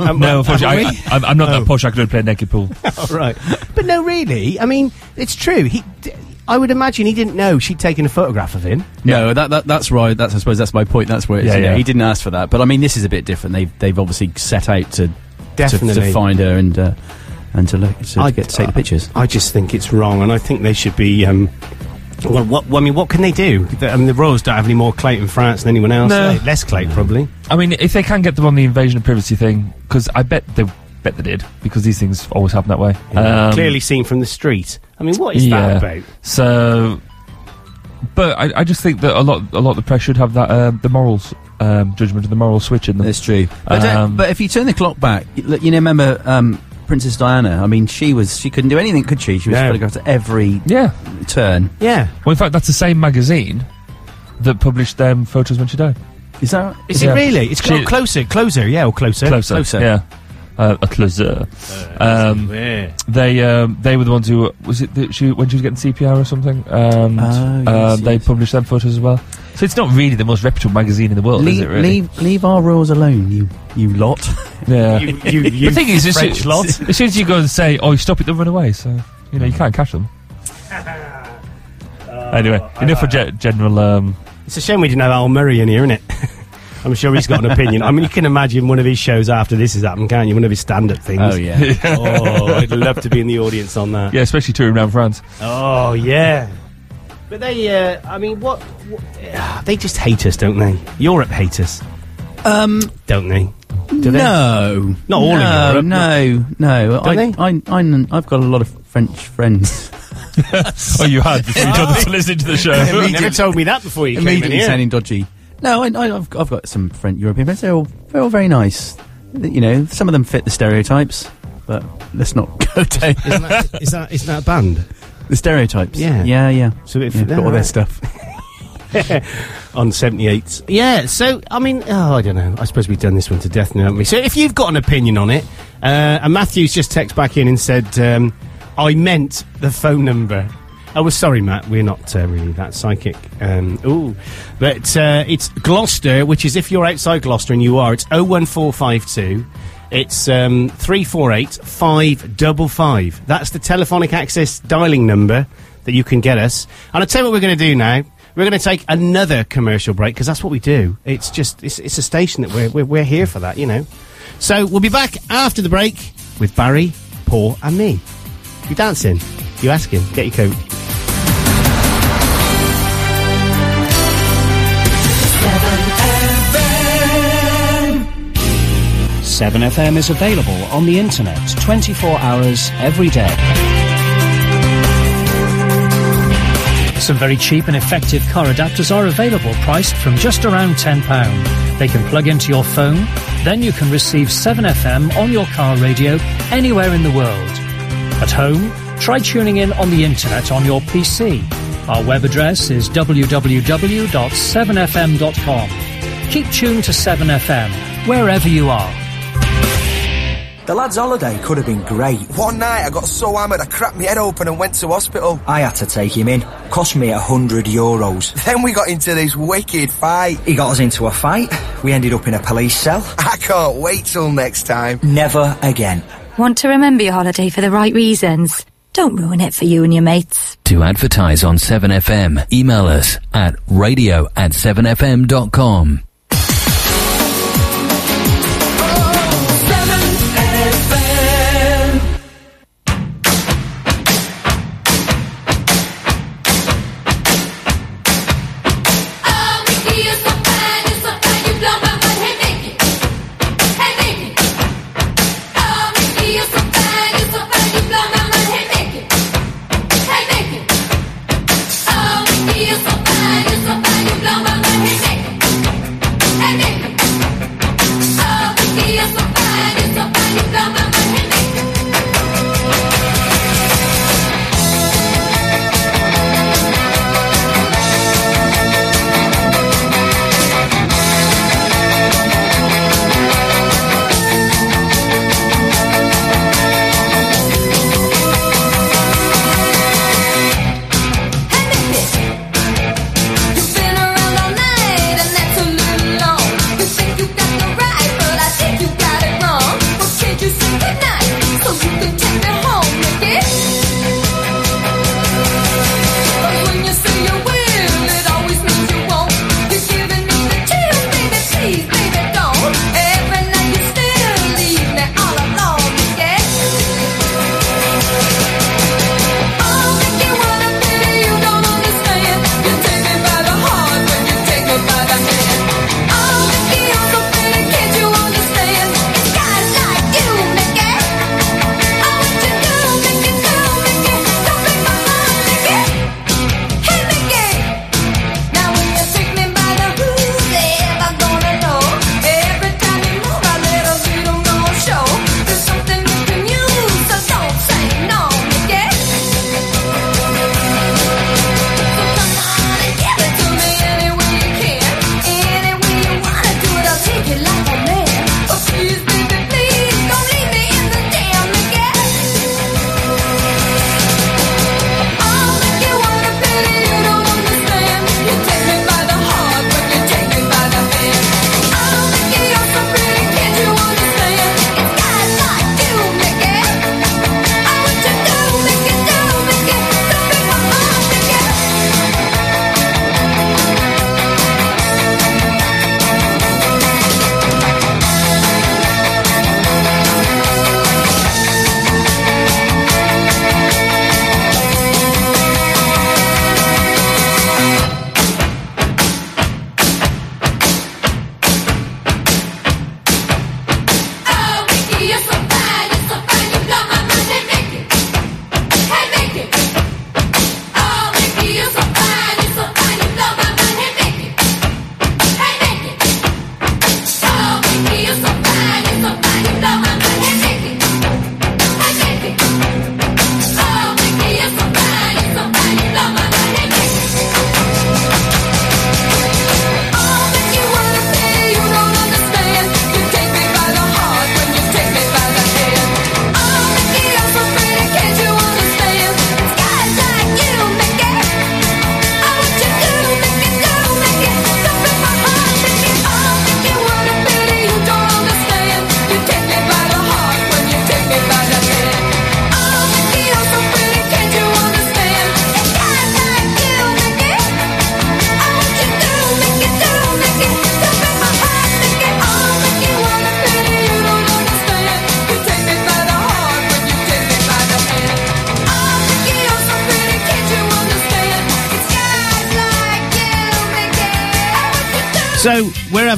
Um, um, No, unfortunately, haven't I, I, I'm not Oh. that posh. I could only play naked pool. we? All right. But no, really. I mean, it's true. He. D- I would imagine he didn't know she'd taken a photograph of him. No, that, that that's right. That's I suppose that's my point. That's where it's, Yeah, you know, yeah. he didn't ask for that. But I mean, this is a bit different. They've they've obviously set out to to, Definitely. to find her and uh, and to look to I- get to take the pictures. I just think it's wrong, and I think they should be. Um, well, what, well, I mean, what can they do? The, I mean, the Royals don't have any more clout in France than anyone else. No. do? Less clout, probably. I mean, if they can get them on the invasion of privacy thing, because I bet they bet they did, because these things always happen that way. Um, Clearly seen from the street. I mean, what is Yeah. that about? So, but I, I just think that a lot, a lot of the press should have that um, the morals um, judgment and the moral switch in them. That's true. But, Um, but if you turn the clock back, you, you know, remember um, Princess Diana? I mean, she was she couldn't do anything, could she? She was No. photographed at every yeah. turn. Yeah. Well, in fact, that's the same magazine that published them photos when she died. Is that? Is Yeah. it really? It's She- clo- closer, closer, yeah, or closer. Closer, Closer. yeah, uh, a closer. Um, they um, they were the ones who was it that she when she was getting CPR or something. And Oh, uh, yes, they yes. published them photos as well. So it's not really the most reputable magazine in the world, is leave, it? Really? leave leave our rules alone, you you lot. Yeah. You, you, you the thing is, as French soon, lot. as soon as you go and say, "Oh, you stop it," they'll run away. So you know you can't catch them. anyway, enough for ge- general. Um, It's a shame we didn't have Al Murray in here, isn't it? I'm sure he's got an opinion. I mean, you can imagine one of his shows after this has happened, can't you? One of his stand-up things. Oh yeah. oh, I'd love to be in the audience on that. yeah, especially touring around France. Oh, yeah. But they, uh, I mean, what, what They just hate us, don't they? Europe hate us, um. don't they? Do they? No, Not all of no, Europe, No, no. I, Don't I, I, I've got a lot of French friends. oh, you had before you told us to listen to the show. You never told me that before you came in Immediately here. sounding dodgy. No, I, I, I've, I've got some French European friends. They're all, they're all very nice. You know, some of them fit the stereotypes, but let's not go down Isn't that, is that, isn't that a band? the stereotypes. Yeah. yeah, yeah. So if yeah got all their stuff. on 78. Yeah, so, I mean, oh, I don't know. I suppose we've done this one to death now, haven't we? So if you've got an opinion on it, uh, and Matthew's just texted back in and said, um, I meant the phone number. Oh, well, sorry, Matt. We're not uh, really that psychic. Um, ooh. But uh, it's Gloucester, which is if you're outside Gloucester, and you are, it's 01452. It's um, 348 555. That's the telephonic access dialing number that you can get us. And I'll tell you what we're going to do now. We're going to take another commercial break because that's what we do. It's just, it's, it's a station that we're, we're, we're here for that, you know. So we'll be back after the break with Barry, Paul, and me. You dancing? You asking? Get your coat. 7FM is available on the internet 24 hours every day. Some very cheap and effective car adapters are available, priced from just around £10. They can plug into your phone, then you can receive 7FM on your car radio anywhere in the world. At home, try tuning in on the internet on your PC. Our web address is www.7fm.com. Keep tuned to 7FM, wherever you are. The lad's holiday could have been great. One night I got so hammered I cracked my head open and went to hospital. I had to take him in. Cost me a hundred euros. Then we got into this wicked fight. He got us into a fight. We ended up in a police cell. I can't wait till next time. Never again. Want to remember your holiday for the right reasons? Don't ruin it for you and your mates. To advertise on 7FM, email us at radio at 7fm.com.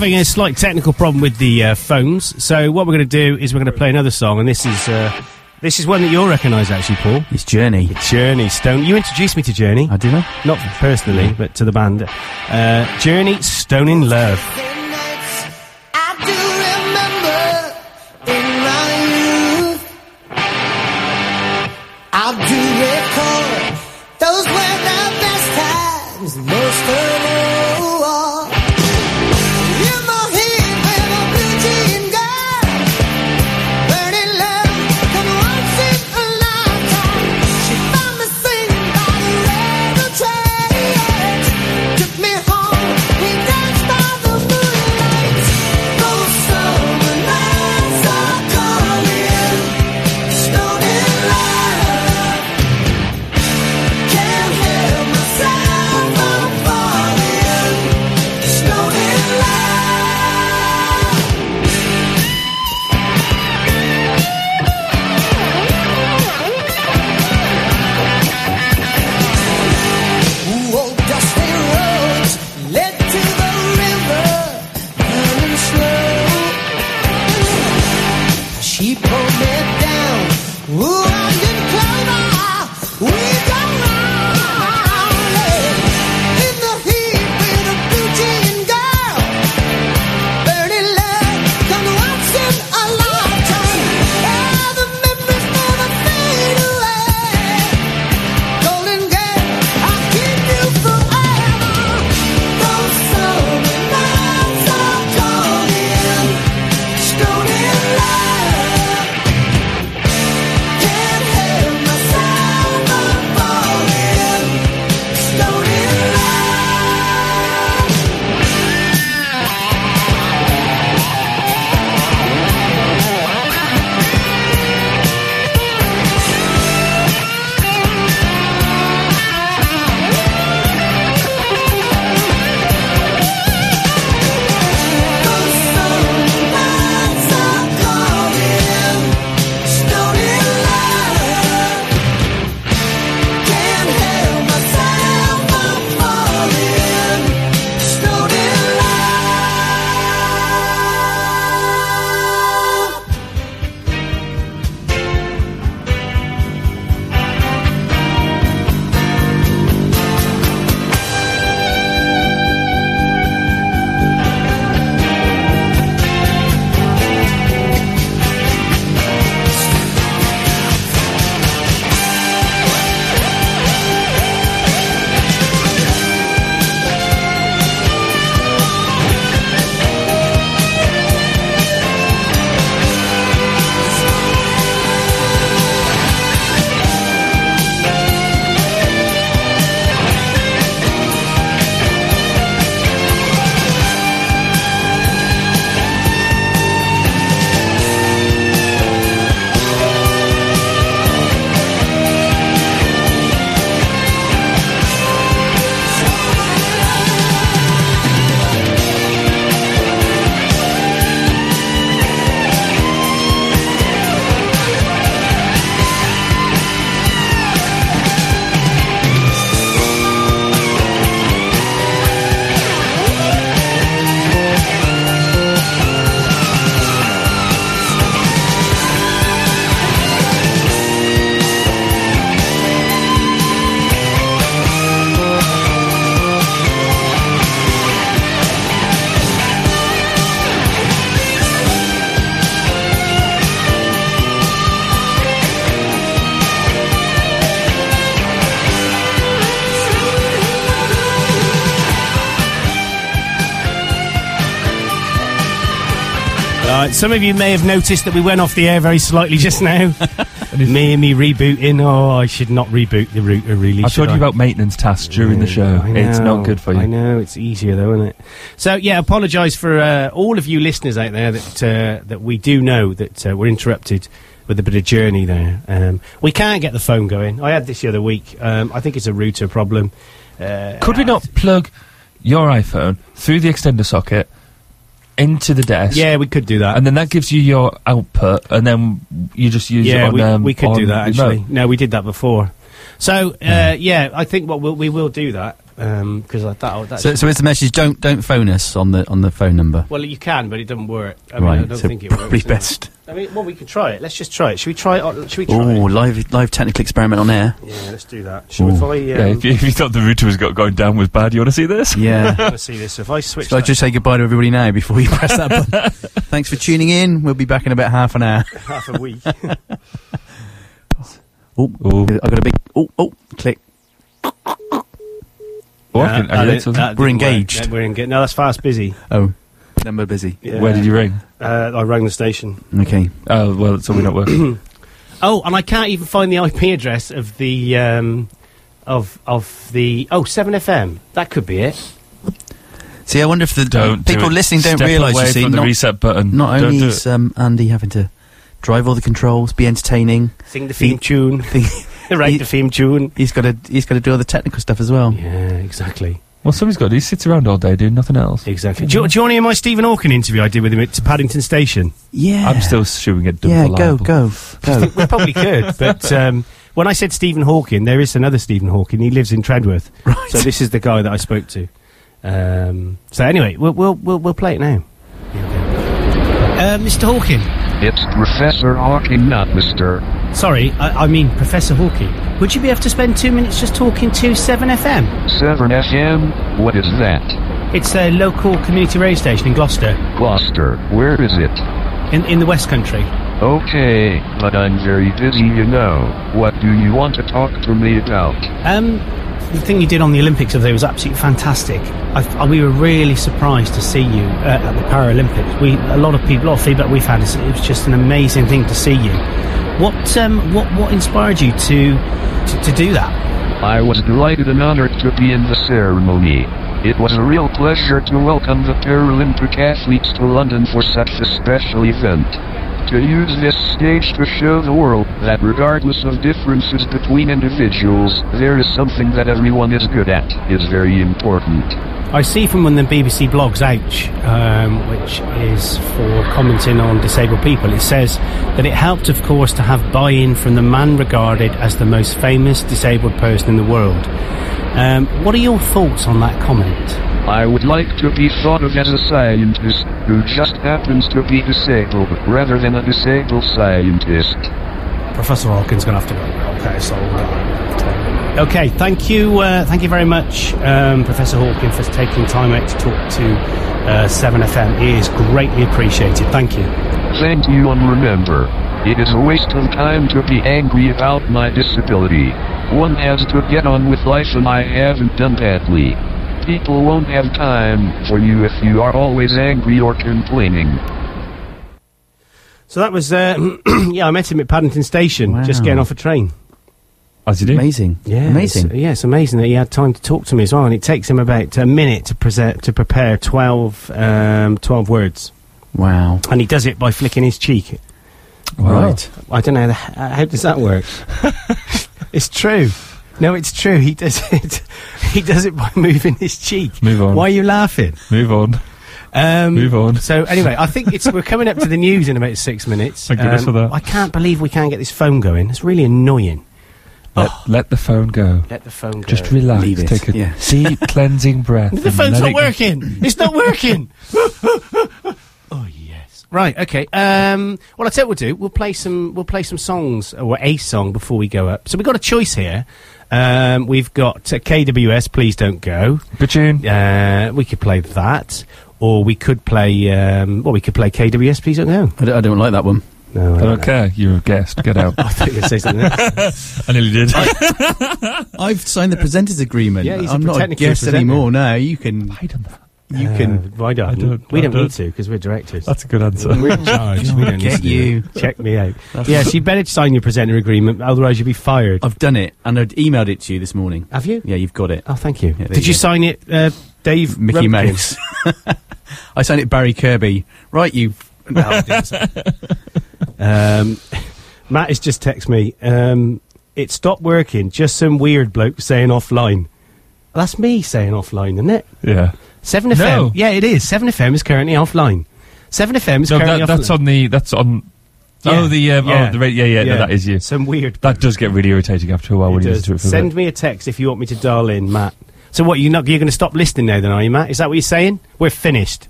having a slight technical problem with the uh, phones. So what we're going to do is we're going to play another song, and this is uh, this is one that you'll recognise actually, Paul. It's Journey. Journey Stone. You introduced me to Journey. I did. I? Not personally, but to the band. Uh, Journey Stone in Love. Some of you may have noticed that we went off the air very slightly just now. me and me rebooting. Oh, I should not reboot the router, really. I told you about maintenance tasks during the show. I It's not good for you. I know it's easier though, isn't it? So yeah, apologise for uh, all of you listeners out there that uh, that we do know that uh, we're interrupted with a bit of journey there. Um, we can't get the phone going. I had this the other week. Um, I think it's a router problem. Uh, Could we not plug your iPhone through the extender socket into the desk? Yeah, we could do that. And then that gives you your output, and then you just use it yeah, on. we, um, we could do that remote. actually. No, we did that before. So uh, yeah, I think what we'll, we will do that. Because I thought that. So, so it's the message: don't don't phone us on the on the phone number. well, you can, but it doesn't work. I mean, Right, I don't so think it probably works. no. best. I mean, well, we can try it. Let's just try it. Should we try it? on- Should we try Oh, it? live live technical experiment on air. Yeah, let's do that. Shall if I? Um, yeah, if you, if you thought the router was got going down was bad, you want to see this? Yeah, I Yeah. want to see this. If I switch, Shall I that just say goodbye to everybody now before you press that button? Thanks for tuning in. We'll be back in about half an hour. half a week. Oh, I've got a big. Oh, oh, click. Oh, I can- That- are you that- that We're engaged. Yeah, we're engaged. No, that's fast busy. Oh, number busy. Yeah. Where did you ring? Uh, I rang the station. Okay. Oh, well, so we're not working. Oh, and I can't even find the IP address of the um, of of the oh 7FM. That could be it. See, I wonder if the Don't do people it. listening don't Step realise. You see, from the not, reset button. not Don't only do is um, Andy having to drive all the controls, be entertaining, Sing the theme tune. he- Write he- the theme tune. he's got to he's got to do all the technical stuff as well. Yeah, exactly. Well, somebody's got. He sits around all day doing nothing else. Exactly. Do you, do you want to hear my Stephen Hawking interview I did with him at Paddington Station? Yeah. I'm still shooing it. Yeah, go, go, go. we probably could, but um, when I said Stephen Hawking, there is another Stephen Hawking. He lives in Tredworth, Right. so this is the guy that I spoke to. Um, so anyway, we'll we'll we'll, we'll play it now. Uh, Mr. Hawking. It's Professor Hawking, not Mr. Sorry, I, I mean Professor Hawking. Would you be able to spend two minutes just talking to 7FM? 7FM? What is that? It's a local community radio station in Gloucester, Gloucester. Where is it? in, in the West Country. Okay, but I'm very busy, you know. What do you want to talk to me about? Um, the thing you did on the Olympics the other day was absolutely fantastic. I, I- we were really surprised to see you uh, at the Paralympics. We a lot of people, a lot of feedback we've had is it was just an amazing thing to see you. What um, what what inspired you to to, to do that? I was delighted and honored to be in the ceremony. It was a real pleasure to welcome the Paralympic athletes to London for such a special event. To use this stage to show the world that regardless of differences between individuals, there is something that everyone is good at is very important. I see from one of the BBC blogs, Ouch, um, which is for commenting on disabled people, it says that it helped, of course, to have buy-in from the man regarded as the most famous disabled person in the world. Um, what are your thoughts on that comment? I would like to be thought of as a scientist who just happens to be disabled rather than a disabled scientist. Professor Hawking's going to have to go. Okay, so. Okay, thank you, uh, thank you very much, um, Professor Hawking, for taking time out to talk to uh, 7FM. It is greatly appreciated. Thank you. Thank you and remember, it is a waste of time to be angry about my disability. One has to get on with life and I haven't done badly. People won't have time for you if you are always angry or complaining. So that was, uh, yeah, I met him at Paddington Station, just getting off a train. As you do. Amazing. Yeah, Amazing. It's, yeah, it's amazing that he had time to talk to me as well, and it takes him about a minute to present to prepare 12, um, 12 words, Wow. and he does it by flicking his cheek. Wow. Right. I don't know how, how does that work. it's true. No, it's true. He does it. He does it by moving his cheek. Move on. Why are you laughing? Move on. Um, Move on. So anyway, I think it's we're coming up to the news in about six minutes. Thank goodness Um, for that. I can't believe we can't get this phone going. It's really annoying. Let, let the phone go. Let the phone go. Just relax. Leave it. Take a Yeah. deep cleansing breath. The phone's not it working. It's not working. oh yes. Right. Okay. Um, well, I tell you what we'll do. We'll play some. We'll play some songs or a song before we go up. So we've got a choice here. Um, we've got uh, KWS. Please don't go. Good tune. Uh, we could play that, or we could play. Um, well, we could play KWS. Please don't go. I don't, I don't like that one. No, I don't care. You're a guest. Get out. I thought you were say something else. I nearly did. I've signed the presenters agreement. Yeah, he's a I'm not a guest presenter. anymore now. You can. I don't know. You Uh, can. Why don't? I don't- we don't, don't- need to because we're directors. That's a good answer. We're in charge. we don't need Get you. that. Check me out. yes, you better sign your presenter agreement, otherwise you'll be fired. I've done it, and I've emailed it to you this morning. Have you? Yeah, you've got it. Oh, thank you. Yeah, Did you you go. sign it, uh, Dave? Mickey Rumpkin? Mouse. I signed it Barry Kirby. Right, you. No, I didn't say- Um, Matt has just texted me. Um, it stopped working. Just some weird bloke saying offline. That's me saying offline, isn't it? Yeah. Seven FM. No. Yeah, it is. Seven FM is currently offline. Seven FM is No, currently that, offline. that's on the. That's on. Yeah. Oh, the. Um, Yeah. Oh, the. ra- Yeah, yeah, Yeah. No, that is you. Some weird. That does get really irritating after a while when It you does. listen to it for a Send bit. me a text if you want me to dial in, Matt. So what? You're not? You're going to stop listening now, then, are you, Matt? Is that what you're saying? We're finished.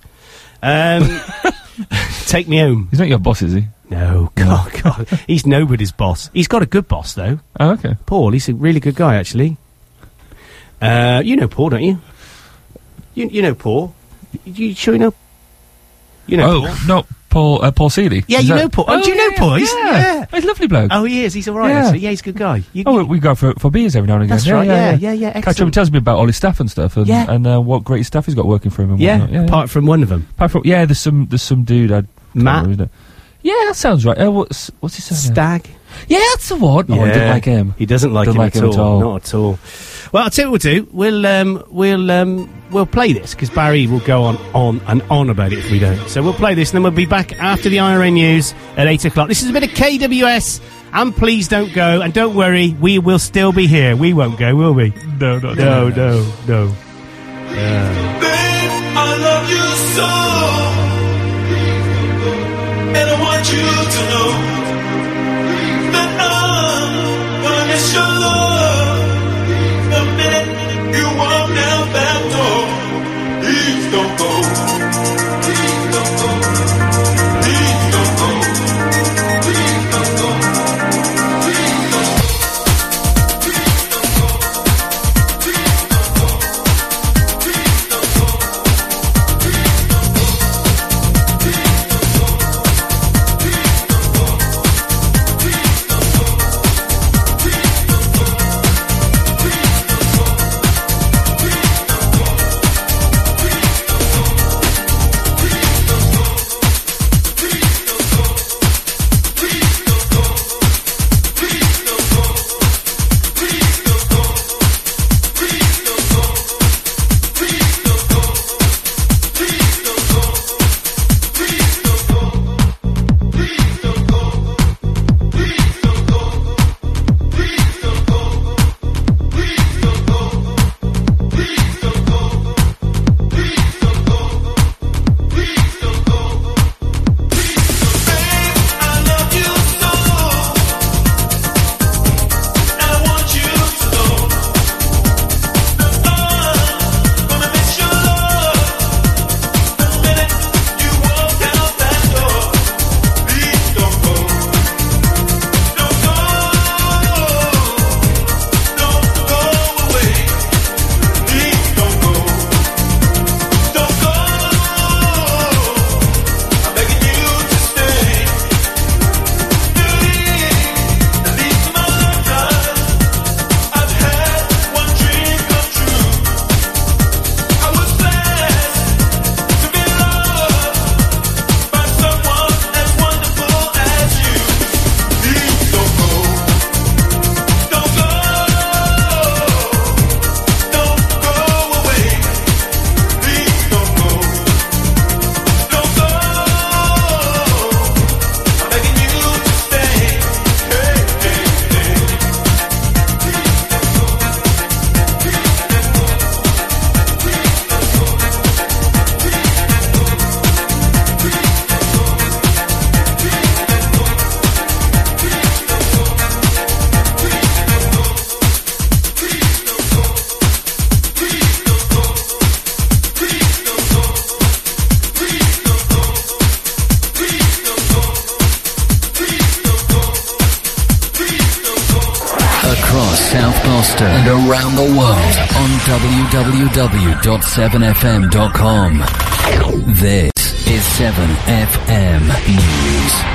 Um, take me home. He's not your boss, is he? No, God, God. He's nobody's boss. He's got a good boss, though. Oh, okay. Paul, he's a really good guy, actually. Uh, you know Paul, don't you? You, you know Paul. You, you sure you know? You know oh, Paul? no, Paul, uh, Paul Seeley. Yeah, Is you that- know Paul. Oh, do you know yeah, Paul? He's, Yeah. yeah. He's a lovely bloke. Oh, he is. He's all right. Yeah. actually. Yeah, he's a good guy. You, Oh, we, we go for for beers every now and again. That's yeah, right, Yeah, yeah, yeah, yeah, Catch up excellent. tells me about all his staff and stuff, and Yeah. and uh, what great stuff he's got working for him. And yeah, whatnot. yeah, apart from one of them. Apart from yeah, there's some there's some dude I Matt? Remember, yeah, that sounds right. Uh, what's what's his surname? Stag. Yeah, that's the one. Oh, I didn't like him. He doesn't like Don't him, like at, him all. at all. Not at all. Well, I'll tell you what we'll do. We'll um, we'll um, we'll play this because Barry will go on on and on about it if we don't. So we'll play this, and then we'll be back after the IRN news at eight o'clock. This is a bit of KWS, and please don't go, and don't worry, we will still be here. We won't go, will we? No, no, no, no, no. Yeah. I love you so, to know www.7fm.com. This is 7FM News.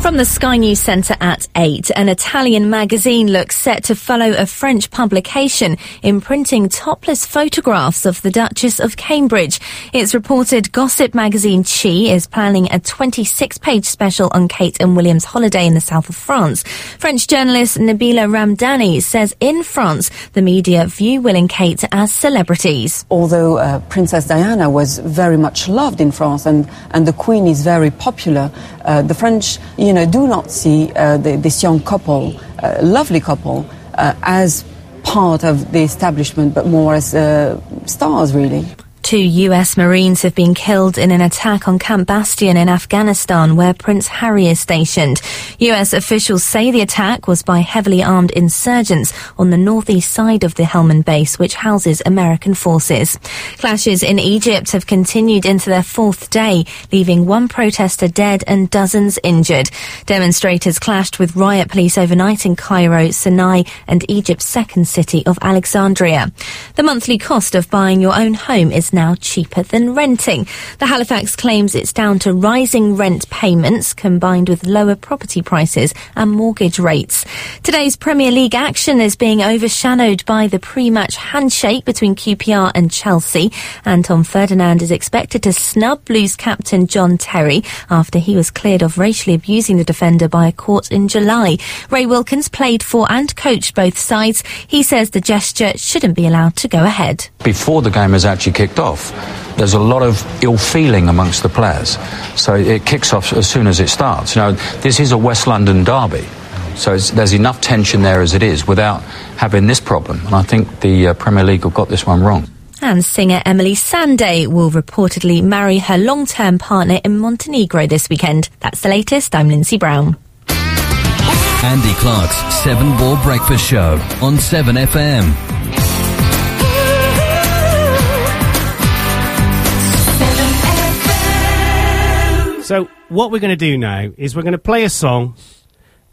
From the Sky News Centre at 8, an Italian magazine looks set to follow a French publication imprinting topless photographs of the Duchess of Cambridge. It's reported Gossip magazine Chi is planning a 26-page special on Kate and William's holiday in the south of France. French journalist Nabila Ramdani says in France, the media view Will and Kate as celebrities. although uh, Princess Diana was very much loved in France and, and the Queen is very popular, uh, the French, you know, do not see uh, the, this young couple, uh, lovely couple, uh, as part of the establishment, but more as uh, stars, really. Two US Marines have been killed in an attack on Camp Bastion in Afghanistan, where Prince Harry is stationed. US officials say the attack was by heavily armed insurgents on the northeast side of the Helmand base, which houses American forces. Clashes in Egypt have continued into their fourth day, leaving one protester dead and dozens injured. Demonstrators clashed with riot police overnight in Cairo, Sinai, and Egypt's second city of Alexandria. The monthly cost of buying your own home is now cheaper than renting. The Halifax claims it's down to rising rent payments combined with lower property prices and mortgage rates. Today's Premier League action is being overshadowed by the pre-match handshake between QPR and Chelsea. Anton Ferdinand is expected to snub Blues captain John Terry after he was cleared of racially abusing the defender by a court in July. Ray Wilkins played for and coached both sides. He says the gesture shouldn't be allowed to go ahead. before the game has actually kicked off. There's a lot of ill feeling amongst the players. So it kicks off as soon as it starts. You know, this is a West London derby. So it's, there's enough tension there as it is without having this problem. And I think the uh, Premier League have got this one wrong. And singer Emeli Sandé will reportedly marry her long-term partner in Montenegro this weekend. That's the latest. I'm Lindsay Brown. Andy Clark's Seven Ball Breakfast Show on 7FM. So what we're going to do now is we're going to play a song.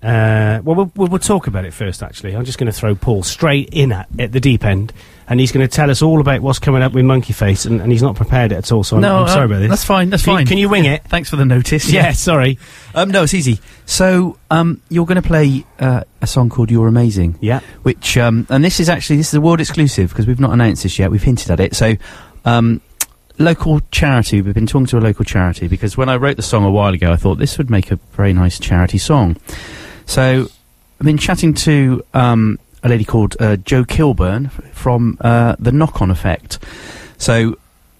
Uh, well, well, we'll, talk about it first. Actually, I'm just going to throw Paul straight in at, at the deep end, and he's going to tell us all about what's coming up with Monkey Face, and, and he's not prepared at all. So I'm, no, I'm sorry uh, about this. That's fine. That's Can you- fine. Can you wing it? Thanks for the notice. Yeah, sorry. Um, no, it's easy. So, um, you're going to play uh, a song called "You're Amazing." Yeah. Which, um, and this is actually this is a world exclusive because we've not announced this yet. We've hinted at it. So, um, local charity. We've been talking to a local charity because when I wrote the song a while ago, I thought this would make a very nice charity song. So, I've been chatting to um, a lady called uh, Joe Kilburn from uh, the Knock On Effect. So,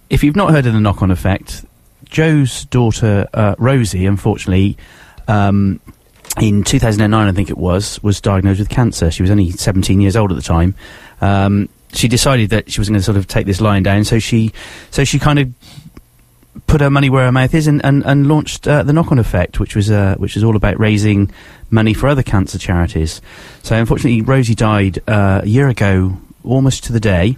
if you've not heard of the Knock On Effect, Joe's daughter uh, Rosie, unfortunately, um, in 2009, I think it was, was diagnosed with cancer. She was only 17 years old at the time. Um, she decided that she was going to sort of take this line down, so she, so she kind of put her money where her mouth is and, and, and launched uh, the Knock On Effect, which was uh, which is all about raising money for other cancer charities. So unfortunately, Rosie died uh, a year ago, almost to the day.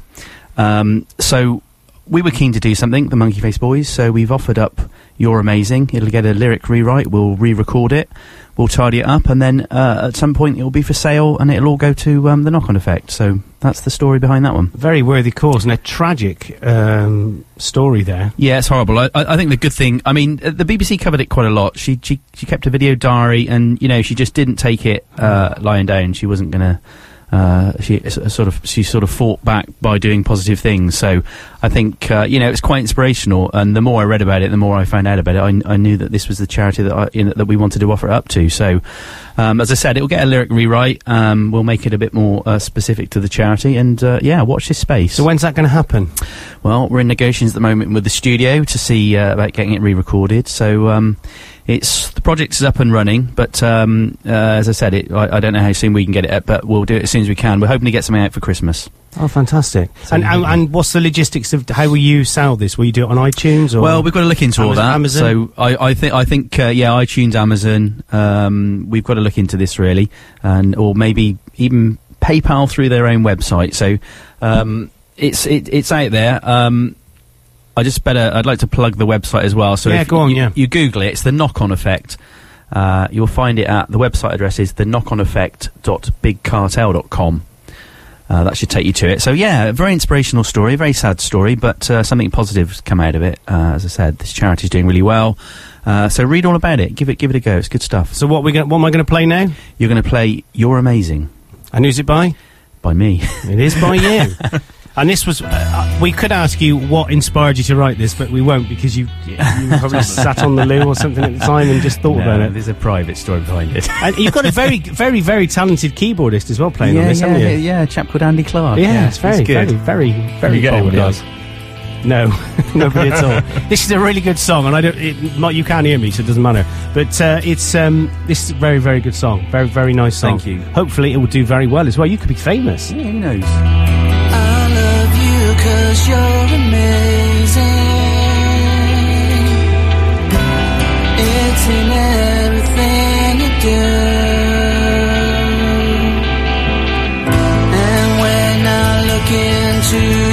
Um, so we were keen to do something, the Monkey Face Boys. So we've offered up "You're Amazing." It'll get a lyric rewrite. We'll re-record it. We'll tidy it up, and then uh, at some point it will be for sale, and it'll all go to um, the Knock On Effect. So that's the story behind that one. Very worthy cause and a tragic um, story there. Yeah, it's horrible. I, I think the good thing, I mean, uh, the BBC covered it quite a lot. She she she kept a video diary, and you know, she just didn't take it uh, lying down. She wasn't gonna. Uh, she sort of she sort of fought back by doing positive things. So I think uh, you know it's quite inspirational. And the more I read about it, the more I found out about it. I, I knew that this was the charity that I, you know, that we wanted to offer it up to. So um, as I said, it will get a lyric rewrite. Um, we'll make it a bit more uh, specific to the charity. And uh, yeah, watch this space. So when's that going to happen? Well, we're in negotiations at the moment with the studio to see uh, about getting it re-recorded. So um, it's the project is up and running, but um, uh, as I said, it, I, I don't know how soon we can get it up, but we'll do it as soon as we can. We're hoping to get something out for Christmas. Oh, fantastic! and, and and what's the logistics of how will you sell this? Will you do it on iTunes or? Well, we've got to look into all that. Amazon? So I, I think I think uh, yeah, iTunes, Amazon. Um, we've got to look into this really, and or maybe even PayPal through their own website. So um, it's it, it's out there. Um, I just better. I'd like to plug the website as well. So Yeah, if go on, you, yeah. you Google it. It's the Knock On Effect. Uh, you'll find it at the website address is the knockoneffect.bigcartel.com. Uh, that should take you to it. So yeah, a very inspirational story, very sad story, but uh, something positive's come out of it. Uh, as I said, this charity's doing really well. Uh, so read all about it. Give it, give it a go. It's good stuff. So what we going what am I going to play now? You're going to play "You're Amazing." And who's it by? By me. It is by you. and this was. Uh, uh, we could ask you what inspired you to write this, but we won't because you you probably sat on the loo or something at the time and just thought No, about it. There's a private story behind it. And you've got a very, very, very talented keyboardist as well playing yeah, on this, yeah, haven't you? yeah, yeah, a chap called Andy Clark. Yeah, it's very, good. very, very, very you get bold. No, nobody at all. This is a really good song, and I don't. It, not, you can't hear me, so it doesn't matter. But uh, it's um, this is a very, very good song. Very, very nice song. Thank you. Hopefully, it will do very well as well. You could be famous. Yeah, who knows? Cause you're amazing. It's in everything you do. And when I look into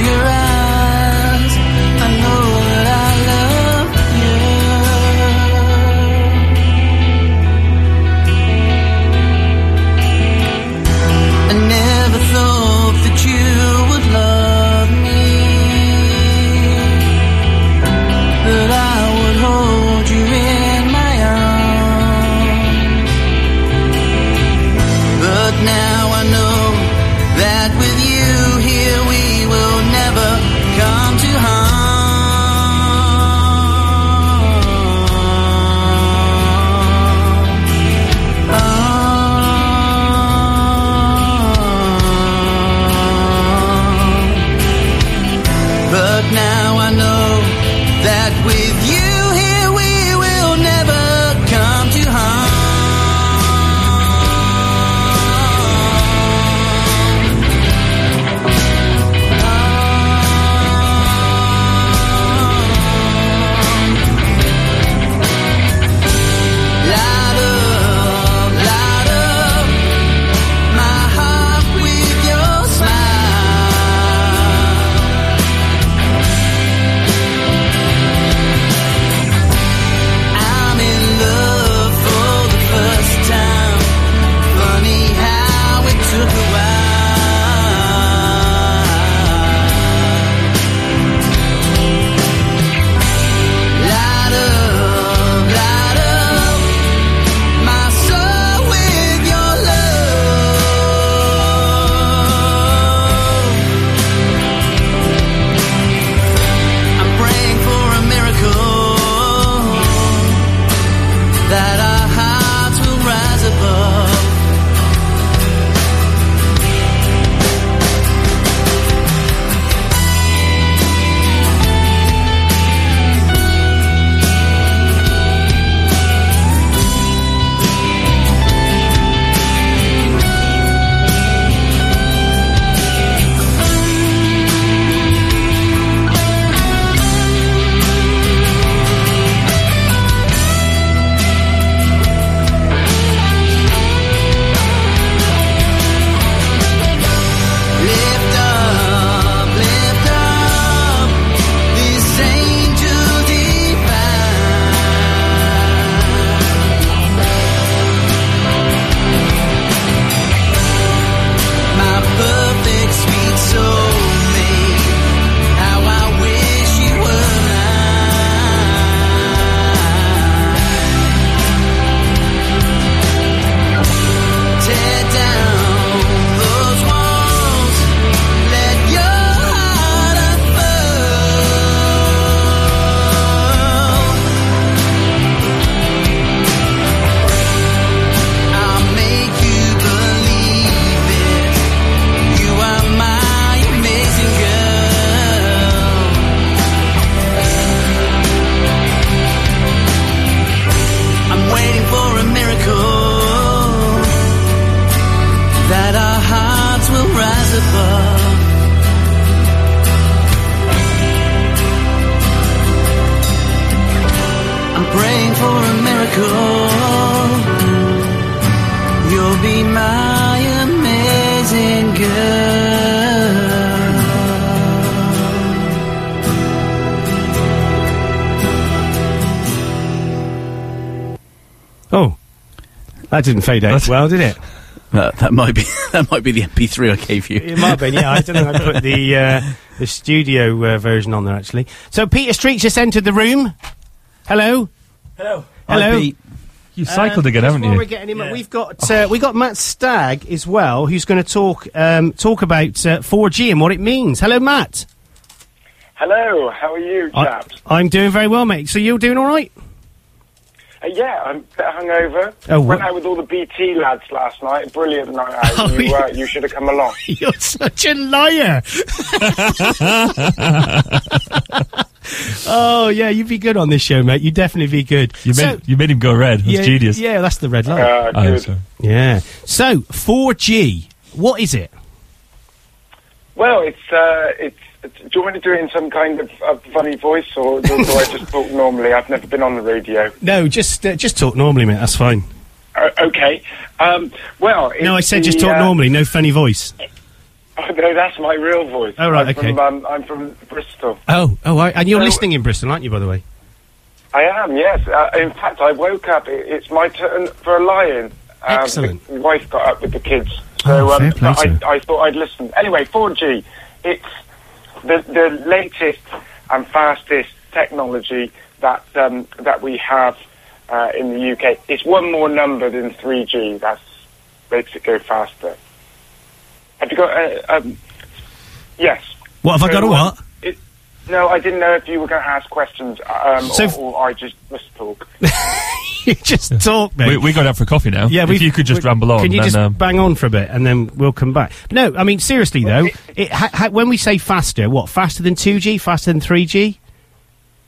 that didn't fade out well, did it? That, that might be that might be the MP3 I gave you. It might have been, yeah. I don't know. I put the uh, the studio uh, version on there actually. So Peter Street just entered the room. Hello. Hello. Hello. Hi, Pete. You've cycled again, haven't while you? We're getting him. We've got uh, we got Matt Stagg as well, who's going to talk um, talk about uh, 4G and what it means. Hello, Matt. Hello, how are you, I, chaps? I'm doing very well, mate. So you're doing all right? Uh, yeah, I'm a bit hungover. Oh, Went out with all the BT lads last night. Brilliant night out. Oh, you, uh, you should have come along. You're such a liar. oh yeah, you'd be good on this show, mate. You'd definitely be good. You So- made, you made him go red. That's yeah, genius. Yeah, that's the red light. Uh, Oh, good. sorry. Yeah. So 4G, what is it? Well, it's, uh, it's, it's. Do you want me to do it in some kind of uh, funny voice, or do, do I just talk normally? I've never been on the radio. No, just uh, just talk normally, mate. That's fine. Uh, okay. Um, well, No, I said just talk uh, normally, no funny voice. Oh, no, that's my real voice. Oh, right, I'm okay. From, um, I'm from Bristol. Oh, oh, I, and you're So- listening in Bristol, aren't you? By the way. I am, yes. Uh, in fact, I woke up. It, it's my turn for a lion. Um, Excellent. My wife got up with the kids, Oh, so um, sir. I, I thought I'd listen. Anyway, 4G. It's the the latest and fastest technology that um, that we have uh, in the UK. It's one more number than 3G. That makes it go faster. Have you got? Uh, um, yes. What have I got a what? it- no, I didn't know if you were going to ask questions, um, So or, or I just must talk. you just talk, mate. We, we got out for coffee now. Yeah, if you could just ramble on. Can you then, just um, bang on for a bit and then we'll come back? No, I mean seriously though, it, ha, ha, when we say faster, what faster than two G, faster than three G?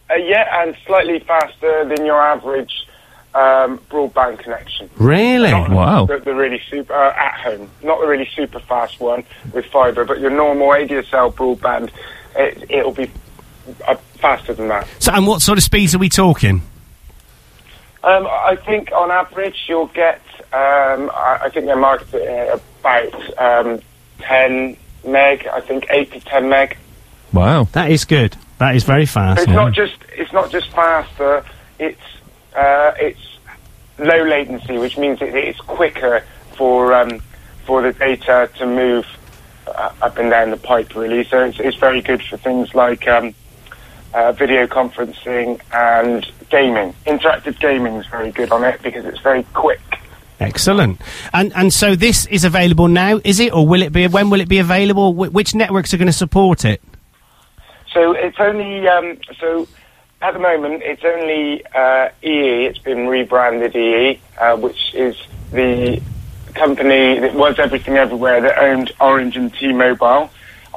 Uh, yeah, and slightly faster than your average um, broadband connection. Really? Not Wow. The, the really super uh, at home, not the really super fast one with fibre, but your normal ADSL broadband, it, it'll be uh, faster than that. So, and what sort of speeds are we talking? Um, I think on average you'll get, um, I, I think they're marketed at about um, 10 meg, I think 8 to 10 meg. Wow, that is good. That is very fast. It's not just it's not just faster. It's uh, it's low latency, which means it, it's quicker for um, for the data to move uh, up and down the pipe. Really, so it's, it's very good for things like um, uh, video conferencing and gaming. Interactive gaming is very good on it because it's very quick. Excellent. And and so this is available now, is it, or will it be? When will it be available? Wh- which networks are going to support it? So it's only um, so at the moment it's only uh, EE. It's been rebranded EE, uh, which is the company that was everything everywhere that owned Orange and T-Mobile.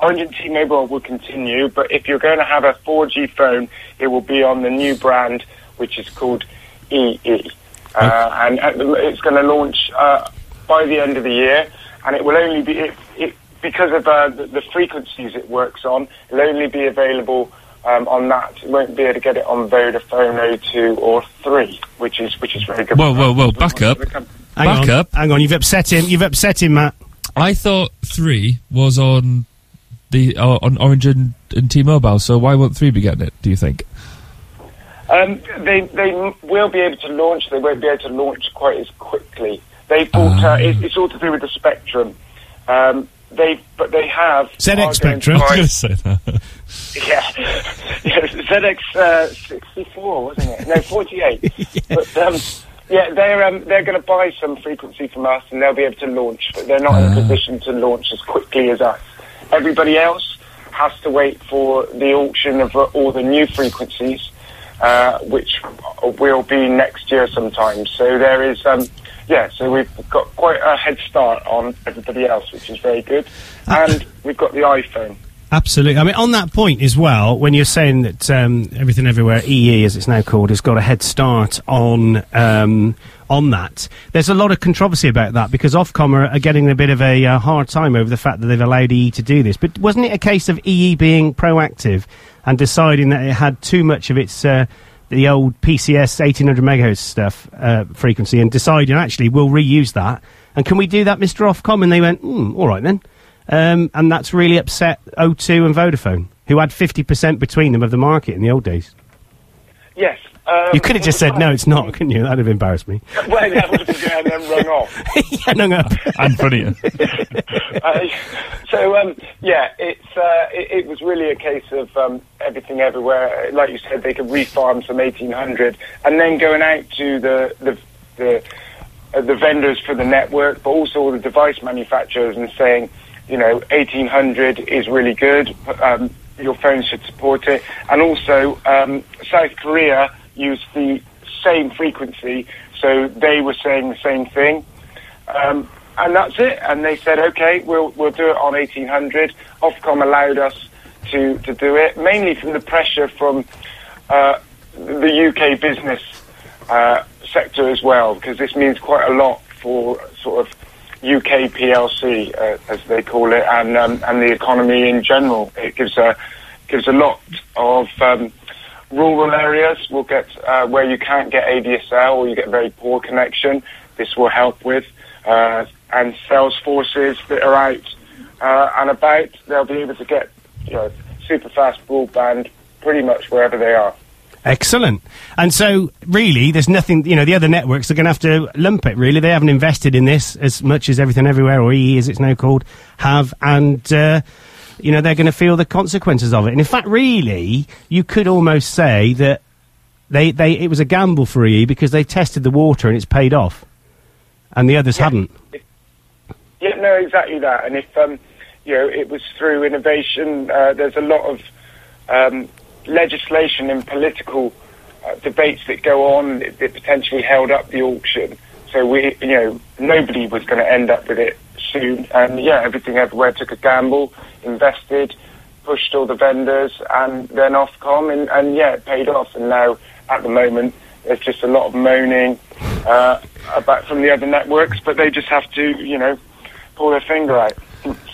Orange and T-Mobile will continue, but if you're going to have a 4G phone, it will be on the new brand, which is called EE, uh, and at the, it's going to launch uh, by the end of the year, and it will only be it, it, because of uh, the, the frequencies it works on. It'll only be available um, on that. You won't be able to get it on Vodafone O2 or 3, which is which is very good. Whoa, whoa, whoa! Back up. Hang Back on, up. Hang on, you've upset him. You've upset him, Matt. I thought three was on the uh, on Orange and, and T-Mobile. So why won't three be getting it? Do you think? Um, they they will be able to launch. They won't be able to launch quite as quickly. They bought. Uh, it, it's all to do with the spectrum. Um, they but they have ZX are Spectrum. buy- I was going to say that. Yeah, yeah ZX uh, 64, wasn't it? No, 48. But um, yeah, they're um, they're going to buy some frequency from us, and they'll be able to launch. But they're not in a position to launch as quickly as us. Everybody else has to wait for the auction of uh, all the new frequencies, uh, which will be next year sometime. So there is. Um, yeah, so we've got quite a head start on everybody else, which is very good. And we've got the iPhone. Absolutely. I mean, on that point as well, when you're saying that um, everything everywhere, EE as it's now called, has got a head start on um, on that. There's a lot of controversy about that because Ofcom are, are getting a bit of a uh, hard time over the fact that they've allowed EE to do this. But wasn't it a case of EE being proactive and deciding that it had too much of its uh, the old PCS 1800 megahertz stuff uh, frequency and deciding actually we'll reuse that. And can we do that, Mr. Ofcom? And they went, mm, all right then. Um, and that's really upset O2 and Vodafone, who had 50% between them of the market in the old days. Yes. Um, you could have just said, no, it's not, couldn't you? That'd have embarrassed me. well, that would have been and then rung off. yeah, hung up. and funnier. uh, so um, yeah, it's uh, it, it was really a case of um, everything everywhere. Like you said, they could refarm some 1800, and then going out to the the the, uh, the vendors for the network, but also all the device manufacturers, and saying, you know, 1800 is really good. Um, your phone should support it, and also um, South Korea used the same frequency, so they were saying the same thing. Um, and that's it. And they said, okay, we'll we'll do it on 1800. Ofcom allowed us to to do it, mainly from the pressure from uh, the UK business uh, sector as well, because this means quite a lot for sort of UK PLC, uh, as they call it, and um, and the economy in general. It gives a gives a lot of um, rural areas will get uh, where you can't get ADSL or you get very poor connection. This will help with uh, and sales forces that are out uh, and about. They'll be able to get you know super fast broadband pretty much wherever they are. Excellent. And so, really, there's nothing, you know, the other networks are going to have to lump it, really. They haven't invested in this as much as Everything Everywhere, or EE as it's now called, have. And, uh, you know, they're going to feel the consequences of it. And in fact, really, you could almost say that they, they, it was a gamble for EE because they tested the water and it's paid off. And the others haven't. Yeah, no, exactly that. And if um, you know, it was through innovation. Uh, there's a lot of um, legislation and political uh, debates that go on that, potentially held up the auction. So we, you know, nobody was going to end up with it soon. And yeah, everything everywhere took a gamble, invested, pushed all the vendors, and then Ofcom, and, and yeah, it paid off. And now, at the moment, there's just a lot of moaning uh, about from the other networks, but they just have to, you know, pull their finger out,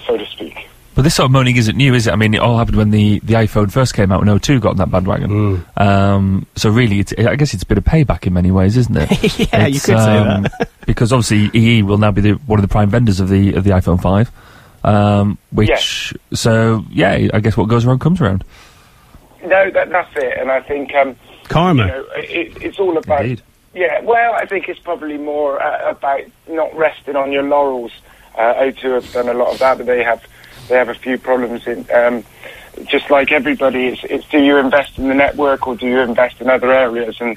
so to speak. But this sort of moaning isn't new, is it? I mean, it all happened when the, the iPhone first came out when O2 got on that bandwagon. Um, so really, it's, I guess it's a bit of payback in many ways, isn't it? Yeah, you It's, could say um, that. because obviously EE will now be the, one of the prime vendors of the of the iPhone 5. Um, which, so, yeah, I guess what goes around comes around. No, that, that's it. And I think um, Karma. You know, it, it's all about. Yeah, well, I think it's probably more uh, about not resting on your laurels. Uh, O2 have done a lot of that, but they have they have a few problems in. Um, just like everybody, it's, it's do you invest in the network or do you invest in other areas? And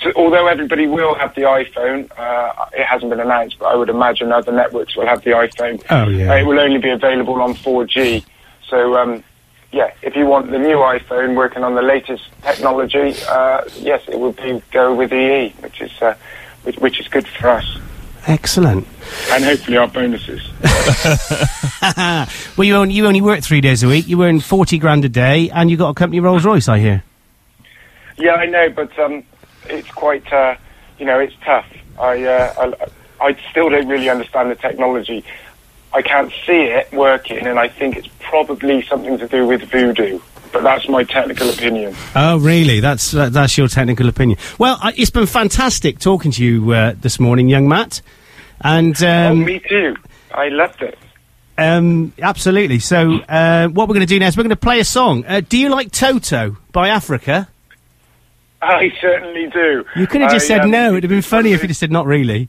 so, although everybody will have the iPhone, uh, it hasn't been announced, but I would imagine other networks will have the iPhone. Oh, yeah. Uh, it will only be available on 4G. So, um, yeah, if you want the new iPhone working on the latest technology, uh, yes, it would be go with EE, which is uh, which, which is good for us, Excellent. and hopefully our bonuses. well, you only, you only work three days a week. You earn 40 grand a day, and you got a company Rolls Royce, I hear. Yeah, I know, but um, it's quite, uh, you know, it's tough. I, uh, I, I still don't really understand the technology. I can't see it working, and I think it's probably something to do with voodoo. But that's my technical opinion. Oh, really? That's uh, that's your technical opinion. Well, uh, it's been fantastic talking to you uh, this morning, young Matt. And oh, um, me too. I loved it. um, absolutely. So, uh, what we're going to do now is we're going to play a song. Uh, do you like Toto by Africa? I certainly do. You could have just I, said um, no. It'd have been funny if you'd have said not really.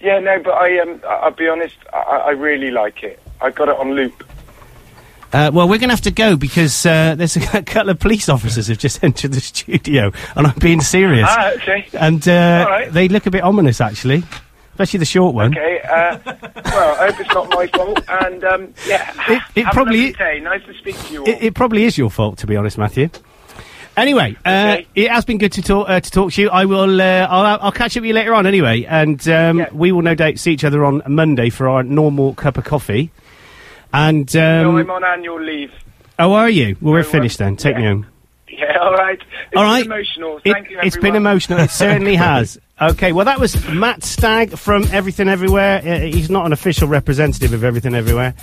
Yeah, no, but I, um, I'll be honest. I, I really like it. I got it on loop. Uh, well, we're going to have to go because uh, there's a couple of police officers have just entered the studio, and I'm being serious. Ah, okay. And uh, right. they look a bit ominous, actually, especially the short one. Okay. Uh, well, I hope it's not my fault. And um, yeah, It- it probably. Nice to speak to you all. It, it probably is your fault, to be honest, Matthew. Anyway, uh, it has been good to talk uh, to talk to you. I will. Uh, I'll, I'll catch up with you later on. Anyway, and um, we will no doubt see each other on Monday for our normal cup of coffee. And no, um, I'm on annual leave. oh, are you? Well, we're finished then. Take me home. Yeah, all right. It's All been right. emotional. It, Thank you, has been emotional. It certainly has. Okay, well, that was Matt Stagg from Everything Everywhere. Uh, he's not an official representative of Everything Everywhere.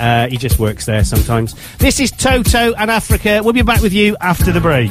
Uh, he just works there sometimes. This is Toto and Africa. We'll be back with you after the break.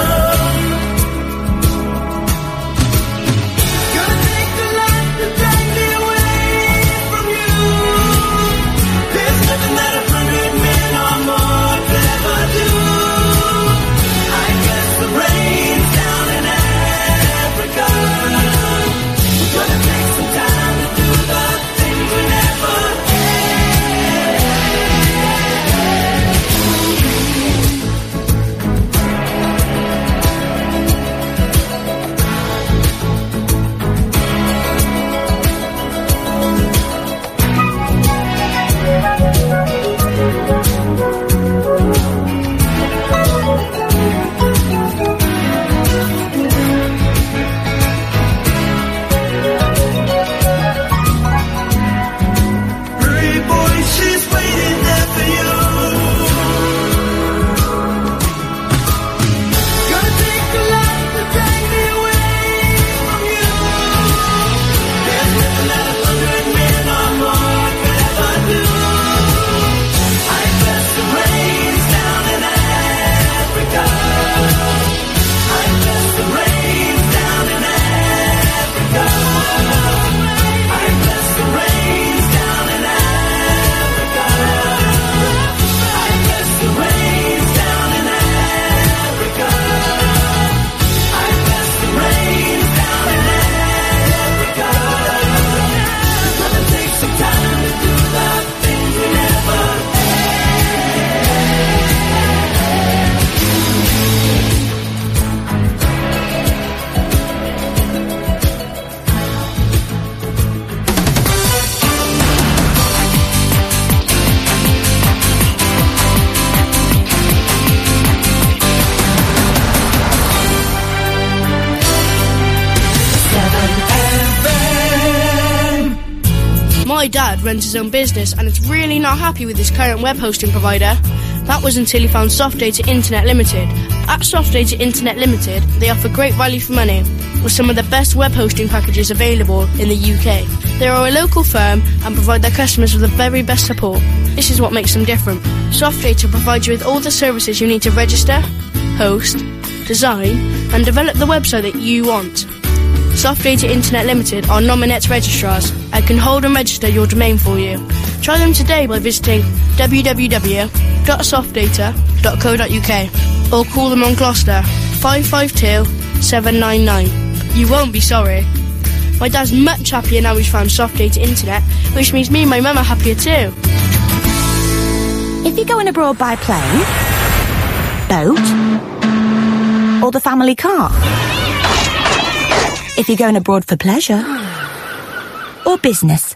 Runs his own business and is really not happy with his current web hosting provider. That was until he found Soft Data Internet Limited. At Soft Data Internet Limited, they offer great value for money with some of the best web hosting packages available in the UK. They are a local firm and provide their customers with the very best support. This is what makes them different. Soft Data provides you with all the services you need to register, host, design, and develop the website that you want. Soft Data Internet Limited are Nominet registrars and can hold and register your domain for you. Try them today by visiting www.softdata.co.uk or call them on Gloucester 552 799. You won't be sorry. My dad's much happier now he's found Soft Data Internet, which means me and my mum are happier too. If you're going abroad by plane, boat, or the family car, if you're going abroad for pleasure, or business,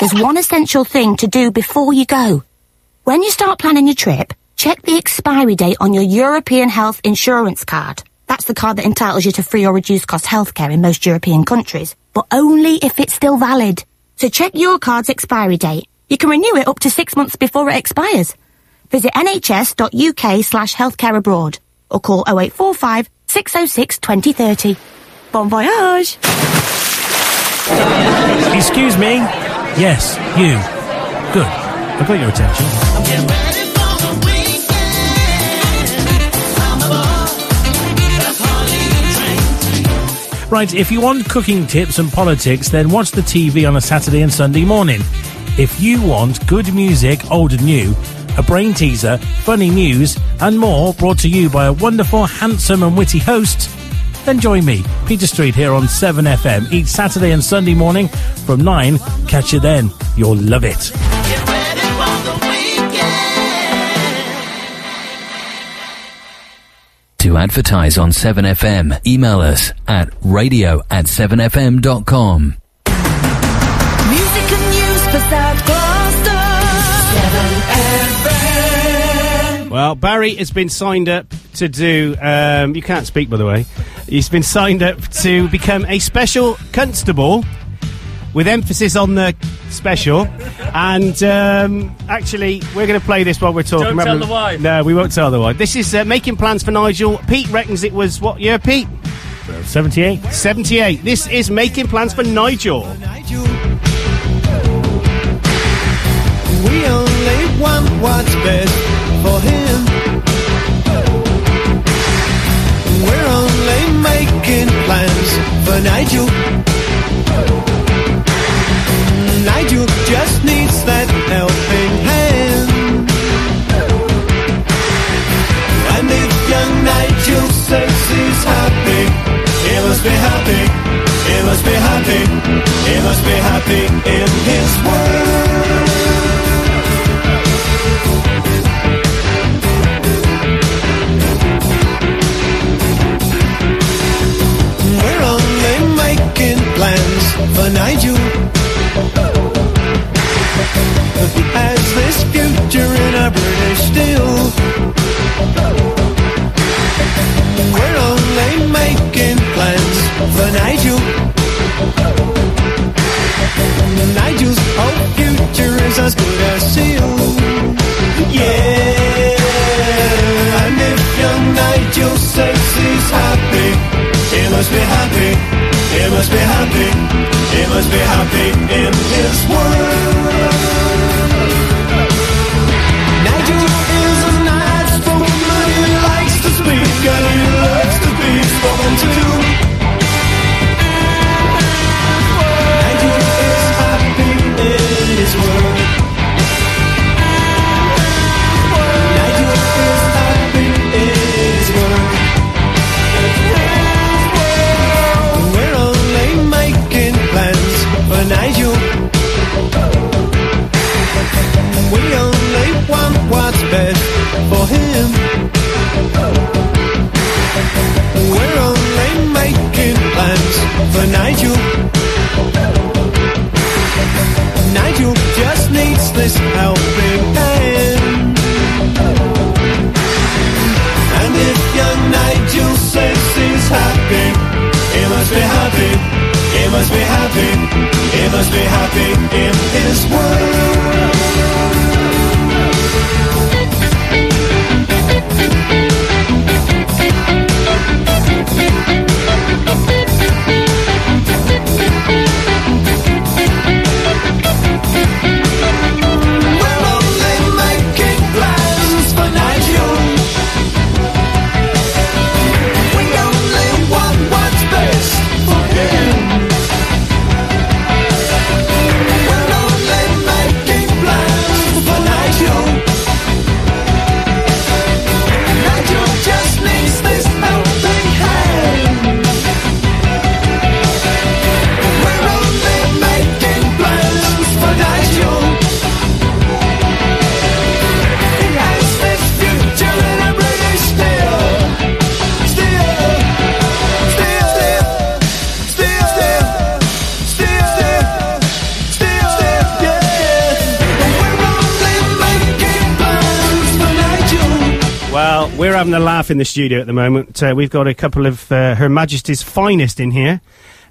there's one essential thing to do before you go. When you start planning your trip, check the expiry date on your European Health Insurance Card. That's the card that entitles you to free or reduced cost healthcare in most European countries, but only if it's still valid. So check your card's expiry date. You can renew it up to six months before it expires. Visit nhs.uk slash healthcare abroad or call 0845 606 2030. Bon voyage! Excuse me? Yes, you. Good. I've got your attention. Right, if you want cooking tips and politics, then watch the TV on a Saturday and Sunday morning. If you want good music, old and new, a brain teaser, funny news, and more brought to you by a wonderful, handsome, and witty host, then join me, Peter Street, here on 7FM each Saturday and Sunday morning from 9. Catch you then. You'll love it. To advertise on 7FM, email us at radio at 7fm.com. Well, Barry has been signed up to do. Um, you can't speak, by the way. He's been signed up to become a special constable, with emphasis on the special. And um, actually, we're going to play this while we're talking. Don't tell the why. No, we won't tell the why. This is uh, making plans for Nigel. Pete reckons it was what year, Pete? 78. 78. This is making plans for Nigel. We only want what's best for him. Plans for Nigel. Nigel just needs that helping hand. And if young Nigel says he's happy, he must be happy. He must be happy. He must be happy in his world. For Nigel. He has this future in a British steel. We're only making plans for Nigel. Nigel's whole future is as good as sealed. Yeah, and if young Nigel says he's happy, he must be happy. He must be happy. He must be happy in his world. Nigel is a nice spoken, he likes to speak and he loves to be spoken to. For Nigel. Nigel just needs this helping hand. And if young Nigel says he's happy, he must be happy. He must be happy. He must be happy in his world. Having a laugh in the studio at the moment. Uh, we've got a couple of uh, Her Majesty's finest in here.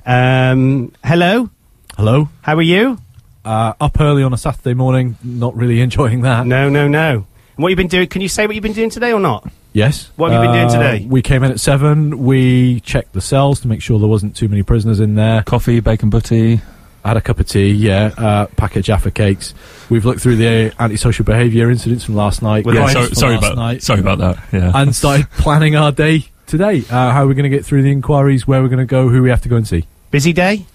Um, hello. Hello. How are you? Uh, up early on a Saturday morning, not really enjoying that. No, no, no. What you've been doing? Can you say what you've been doing today or not? Yes. What have you been doing Uh, today? We came in at seven. We checked the cells to make sure there wasn't too many prisoners in there. Coffee, bacon butty. Had a cup of tea, yeah. Uh, packet of Jaffa cakes. We've looked through the antisocial behaviour incidents from last night. Yeah, sorry- from sorry last about- night, sorry about that, yeah. And started planning our day today. Uh, how we're going to get through the inquiries, where we're going to go, who we have to go and see. Busy day.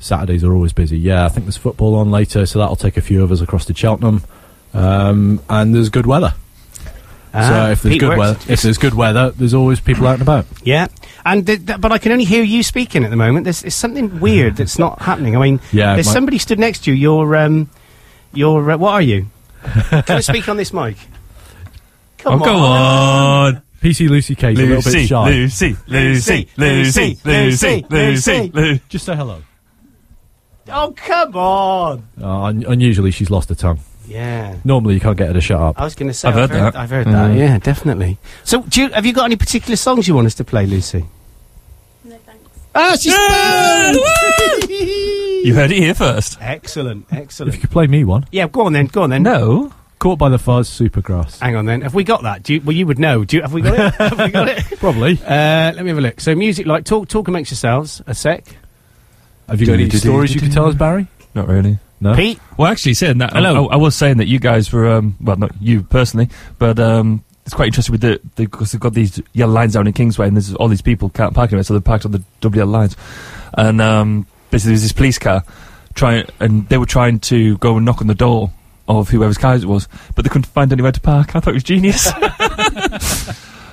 Saturdays are always busy. Yeah, I think there's football on later, so that'll take a few of us across to Cheltenham. Um, and there's good weather. Ah, so if there's Pete good works- weather, if there's good weather, there's always people out and about. Yeah, and th- th- but I can only hear you speaking at the moment. There's, there's something weird that's not happening. I mean, Yeah, there's my- somebody stood next to you. You're, um, you're, uh, what are you? can I speak on this mic? Come Oh, go on. PC Lucy K's a little Lucy, bit shy. Lucy, Lucy, Lucy, Lucy, Lucy, Lucy. Just say hello. Oh, come on! Uh, un- unusually, she's lost her tongue. Yeah. Normally, you can't get her to shut up. I was going to say, I've heard that. I've heard Mm. that. Yeah, definitely. So, do you, have you got any particular songs you want us to play, Lucy? No thanks. Ah, she's You heard it here first. Excellent, excellent. If you could play me one. Yeah, go on then. Go on then. No. Caught by the Fuzz, Supergrass. Hang on then. Have we got that? Do you, well, you would know. Do you, have we got it? have we got it? Probably. Uh, let me have a look. So, music like talk, talk amongst yourselves. A sec. Have you got any stories you could tell us, Barry? Not really. No. Pete. Well, actually, saying that, I, Hello. I, I was saying that you guys were, um, well, not you personally, but um, it's quite interesting with the because they've got these yellow lines down in Kingsway, and there's all these people can't park anywhere, so they're parked on the double yellow lines, and um, basically there's this police car trying, and they were trying to go and knock on the door of whoever's car it was, but they couldn't find anywhere to park. I thought it was genius.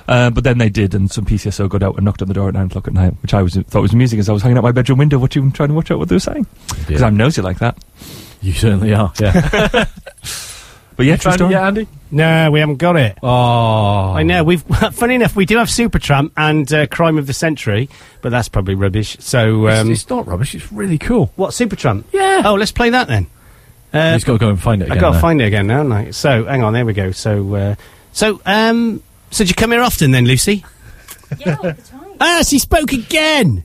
Uh, but then they did, and some PCSO got out and knocked on the door at nine o'clock at night, which I was thought was amusing as I was hanging out my bedroom window, watching, trying to watch out what they were saying, because I'm nosy like that. You certainly are. Yeah. But yeah, You true found it story. yet, Andy? No, we haven't got it. Oh. I know. We've funny enough, we do have Supertramp and uh, Crime of the Century, but that's probably rubbish. So um, it's, it's not rubbish. It's really cool. what Supertramp? Yeah. Oh, let's play that then. Uh, He's got to go and find it I again. got to find it again now, haven't I? So hang on, there we go. So uh, so um, so do you come here often then, Lucy? Yeah, all the time. Ah, she spoke again.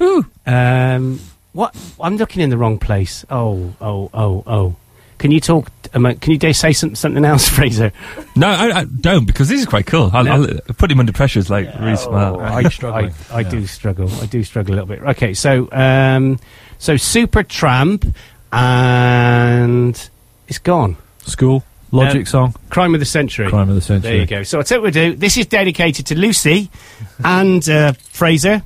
Ooh. Um, what? I'm looking in the wrong place. Oh, oh, oh, oh. Can you talk? Um, can you dare say some, something else, Fraser? No, I, I don't because this is quite cool. I'll, No. I'll put him under pressure. Is like really smart. I, I, I do struggle. I do struggle a little bit. Okay, so um, so Supertramp and it's gone. School. Logic Uh, song. Crime of the Century. Crime of the Century. There you go. So I'll tell you what we'll do. This is dedicated to Lucy and uh, Fraser,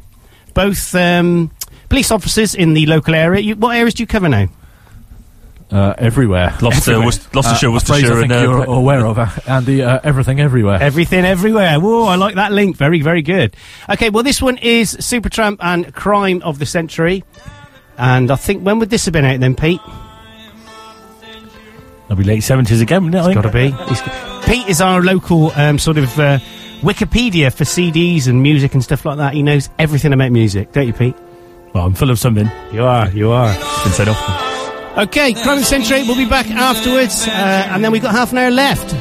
both um, police officers in the local area. You, what areas do you cover now? Uh, everywhere. Gloucester, Everywhere. Worc- Gloucestershire, Uh, a Worcestershire, I think and, uh, you're Ple- aware of, uh, Andy. Uh, everything, everywhere. Everything, everywhere. Whoa, I like that link. Very, very good. Okay, well, this one is Supertramp and Crime of the Century. And I think, when would this have been out then, Pete? It'll be late 70s again, wouldn't it? It's got to be. He's- Pete is our local um, sort of uh, Wikipedia for CDs and music and stuff like that. He knows everything about music, don't you, Pete? Well, I'm full of something. You are, you are. Been said often. Okay, Crime of the Century. We'll be back afterwards, uh, and then we've got half an hour left.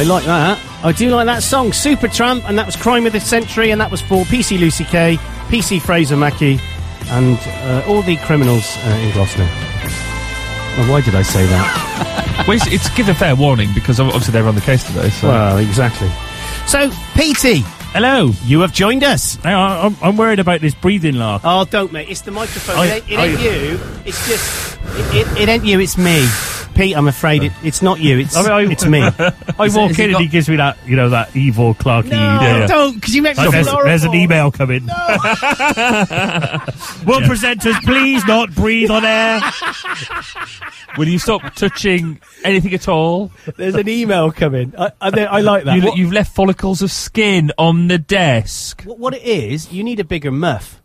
I like that. I do like that song, Supertramp, and that was Crime of the Century, and that was for PC Lucy Kay, PC Fraser Mackey, and uh, all the criminals uh, in Gloucester. Well, why did I say that? well, it's, it's give a fair warning because obviously they're on the case today. So. Well, exactly. So, PT, hello. You have joined us. Hang I'm, I'm worried about this breathing lark. Oh, don't, mate. It's the microphone. I- it ain't, it I- ain't you. It's just. It, it, it ain't you, it's me. Pete, I'm afraid it, it's not you, it's, I mean, I- it's me. I walk in and he gives me that, you know, that evil Clarky. No, don't, because you make me Like, feel there's, there's an email coming. No. Will presenters please not breathe on air? Will you stop touching anything at all? There's an email coming. I, I, I like that. You, What- you've left follicles of skin on the desk. What, what it is, you need a bigger muff.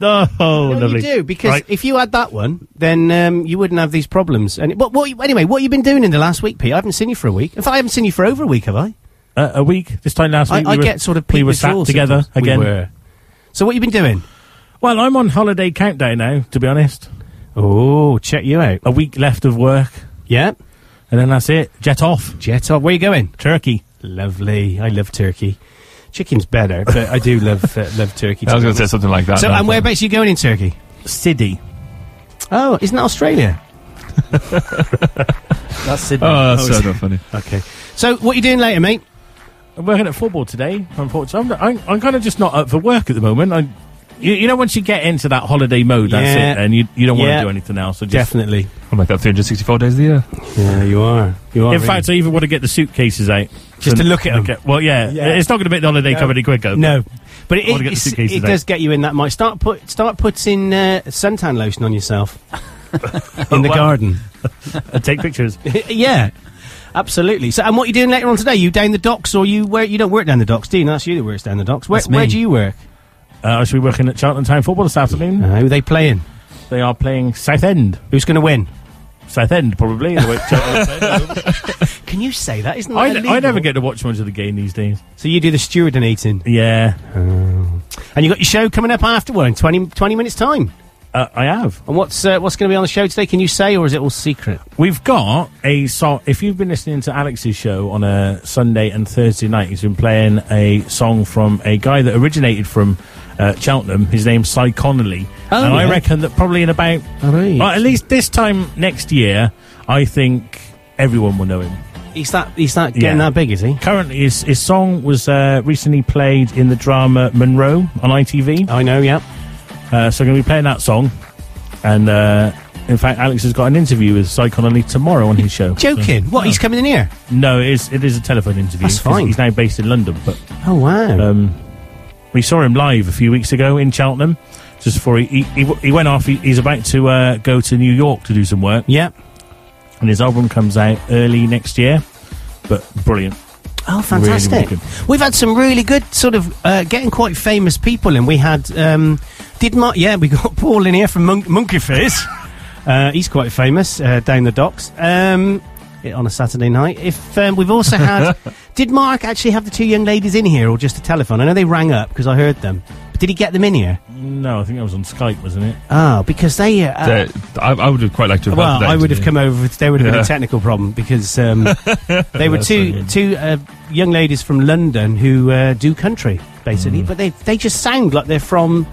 Oh, No, lovely. you do because Right. if you had that one, then um, you wouldn't have these problems. And what, what, anyway, what you been doing in the last week, Pete? I haven't seen you for a week. In fact, I haven't seen you for over a week, have I? Uh, a week this time last week. I we were, get sort of we were sat together. We again. were. So what you been doing? Well, I'm on holiday countdown now. To be honest. Oh, check you out. A week left of work. Yeah. And then that's it. Jet off. Jet off. Where you going? Turkey. Lovely. I love turkey. Chicken's better, but I do love uh, love turkey. I was going to say something like that. So, no, and but- whereabouts you going in Turkey? Sydney. Oh, isn't that Australia? That's Sydney. Oh, that's Oh, so not funny. Okay. So, what are you doing later, mate? I'm working at football today. Unfortunately, I'm, I'm, I'm kind of just not up for work at the moment. I, you, you know, once you get into that holiday mode, that's Yeah. it, and you you don't want Yeah. to do anything else. So just, Definitely. I'm like that 364 days of the year. Yeah, you are. You are. In really. fact, I even want to get the suitcases out Just to look at 'em. Well, yeah, Yeah. it's not going to make the holiday No. come any quicker. No, but it, I wanna get the it's- suitcases it does get you in that mind. Start put start putting uh, suntan lotion on yourself in the Well. garden. and take pictures. yeah, absolutely. So, and what are you doing later on today? You down the docks, or you where you don't work down the docks, do you? No, That's you that works down the docks. Where, That's me. where do you work? Uh, I should be working at Cheltenham Town Football this afternoon. Uh, who are they playing? They are playing Southend. Who's going to win? Southend, probably. the way Charlton- Can you say that? Isn't that I, never get to watch much of the game these days. So you do the stewarding eating, Yeah, and you got your show coming up after one in 20, 20 minutes time. uh, I have. And what's uh, what's going to be on the show today? Can you say, or is it all secret? We've got a song. If you've been listening to Alex's show on a Sunday and Thursday night, he's been playing a song from a guy that originated from uh, Cheltenham. His name's Cy Connolly. Oh, and I reckon that probably in about, right. well, at least this time next year, I think everyone will know him. He's that he's that getting Yeah. that big, is he? Currently, his, his song was uh, recently played in the drama Monroe on ITV. I know. Yeah. Uh, so I'm going to be playing that song. And uh, in fact, Alex has got an interview with Cy Connolly tomorrow on his show. Joking? What? He's coming in here? No, it is, it is a telephone interview. That's 'cause fine. He's now based in London, but Oh wow. um, we saw him live a few weeks ago in Cheltenham. Just before he he, he, went off, he, he's about to uh, go to New York to do some work, yeah. and his album comes out early next year. But brilliant. Oh, fantastic! Really, We've had some really good sort of uh, getting quite famous people, and we had um, did my yeah we got Paul in here from Mon- Monkey Fizz. uh, he's quite famous uh, down the docks um, on a Saturday night. If um, we've also had did Mark actually have the two young ladies in here or just a telephone? I know they rang up because I heard them. But did he get them in here? No, I think that was on Skype, wasn't it? Oh, because they. Uh, They- I, I would have quite liked to have well, had that I would have interview. come over. If there would have been Yeah. a technical problem because um, they were That's two funny. two uh, young ladies from London who uh, do country basically, Mm. but they they just sound like they're from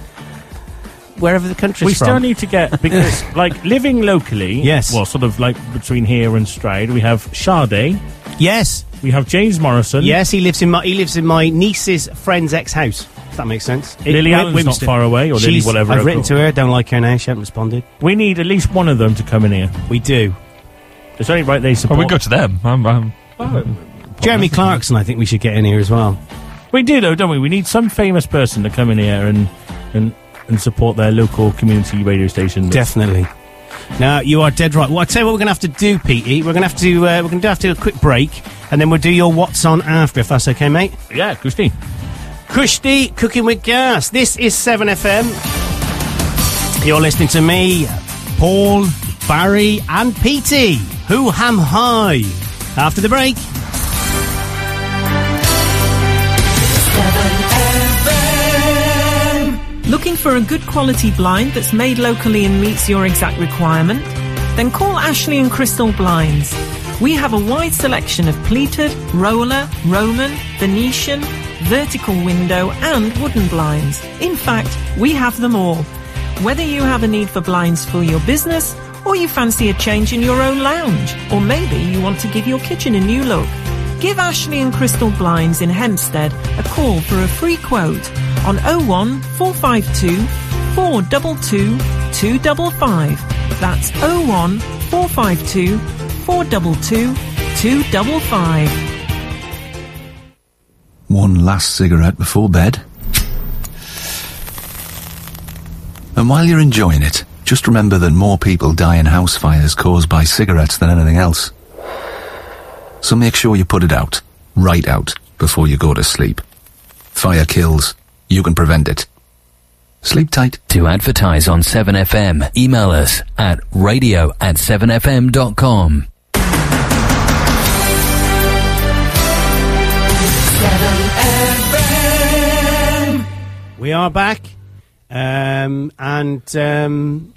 wherever the country's we from. still need to get because like living locally. Yes. Well, sort of like between here and Stroud, we have Sade. yes, We have James Morrison. yes, he lives in my he lives in my niece's friend's ex house. If that makes sense. It- Lily Wi- Allen's not Wimston. far away, or Lily She's- whatever. I've written to her. Don't like her now. She hasn't responded. We need at least one of them to come in here. We do. It's only right they support. Well, we go to them. I'm, I'm, Jeremy Clarkson, I think we should get in here as well. We do though, don't we? We need some famous person to come in here and and and support their local community radio station. Definitely. Now you are dead right. Well, I tell you what, we're going to have to do, Petey. We're going to have to uh, we're going to have to do a quick break, and then we'll do your what's on after, if that's okay, mate. Yeah, Kushti. Kushti cooking with gas. This is Seven FM. You're listening to me, Paul, Barry, and Petey. Who ham high? After the break. For a good quality blind that's made locally and meets your exact requirement? Then call Ashley and Crystal Blinds. We have a wide selection of pleated, roller, Roman, Venetian, vertical window, and wooden blinds. In fact, we have them all. Whether you have a need for blinds for your business, or you fancy a change in your own lounge, or maybe you want to give your kitchen a new look, give Ashley and Crystal Blinds in Hempsted a call for a free quote on 01 452 422 255. That's 01 452 422 255. One last cigarette before bed. And while you're enjoying it, just remember that more people die in house fires caused by cigarettes than anything else. So make sure you put it out, right out, before you go to sleep. Fire kills. You can prevent it. Sleep tight. To advertise on 7FM, email us at radio at 7fm.com. We are back, um, and um,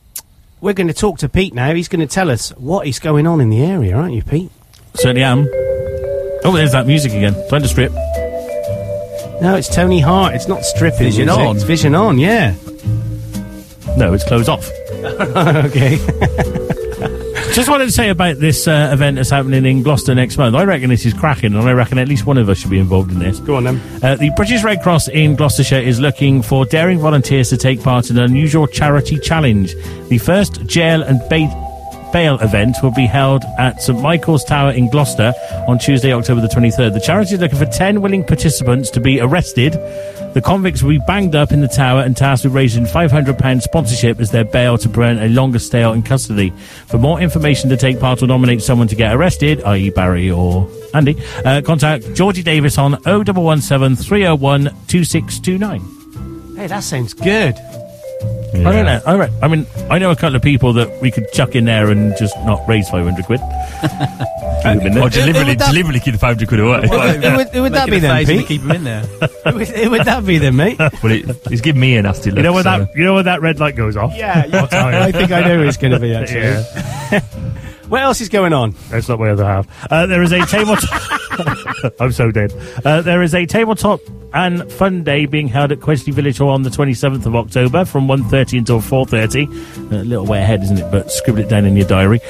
we're going to talk to Pete now. He's going to tell us what is going on in the area, aren't you, Pete? Certainly am. Oh, there's that music again. Time to strip. No, it's Tony Hart. It's not stripping. Vision music. on. It's Vision on. Yeah. No, it's closed off. okay. Just wanted to say about this uh, event that's happening in Gloucester next month. I reckon this is cracking, and I reckon at least one of us should be involved in this. Go on then. Uh, the British Red Cross in Gloucestershire is looking for daring volunteers to take part in an unusual charity challenge. The first jail and ba- bail event will be held at St Michael's Tower in Gloucester on Tuesday, October the 23rd. The charity is looking for 10 willing participants to be arrested. The convicts will be banged up in the tower and tasked with raising £500 sponsorship as their bail to prevent a longer stay in custody. For more information to take part or nominate someone to get arrested, i.e. Barry or Andy, uh, contact Georgie Davis on 0117 301 2629. Hey, that sounds good. I don't know. I, re- I mean, I know a couple of people that we could chuck in there and just not raise 500 quid. Or deliberately, deliberately keep the 500 quid away. who would, who would that be then, Pete? keep him in there. who, would, who would that be then, mate? well, it, he's giving me a nasty look. You know when so- that you know when that red light goes off. Yeah, yeah. I'll tell you. I think I know who it's going to be actually. Yeah. what else is going on? That's not my other half. Uh, there is a tabletop. I'm so dead. Uh, there is a tabletop and fun day being held at Quedgeley Village Hall on the 27th of October from 1.30 until 4.30. A little way ahead, isn't it? But scribble it down in your diary.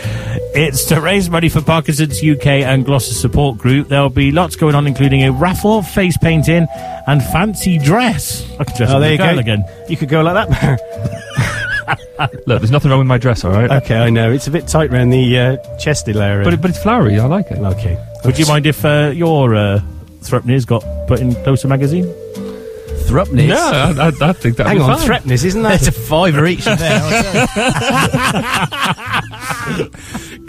It's to raise money for Parkinson's UK and Gloucester Support Group. There'll be lots going on, including a raffle, face painting, and fancy dress. I could dress Oh, up there you a girl go. again. You could go like that. Look, there's nothing wrong with my dress, all right? okay, I know it's a bit tight around the uh, chesty area. But, it, but it's flowery. I like it. okay. Would you mind if uh, your uh, Thrupney's got put in Closer magazine? Thrupney. No, I, I, I think that Hang on, fine. Threpness, isn't that? There's a fiver each in there.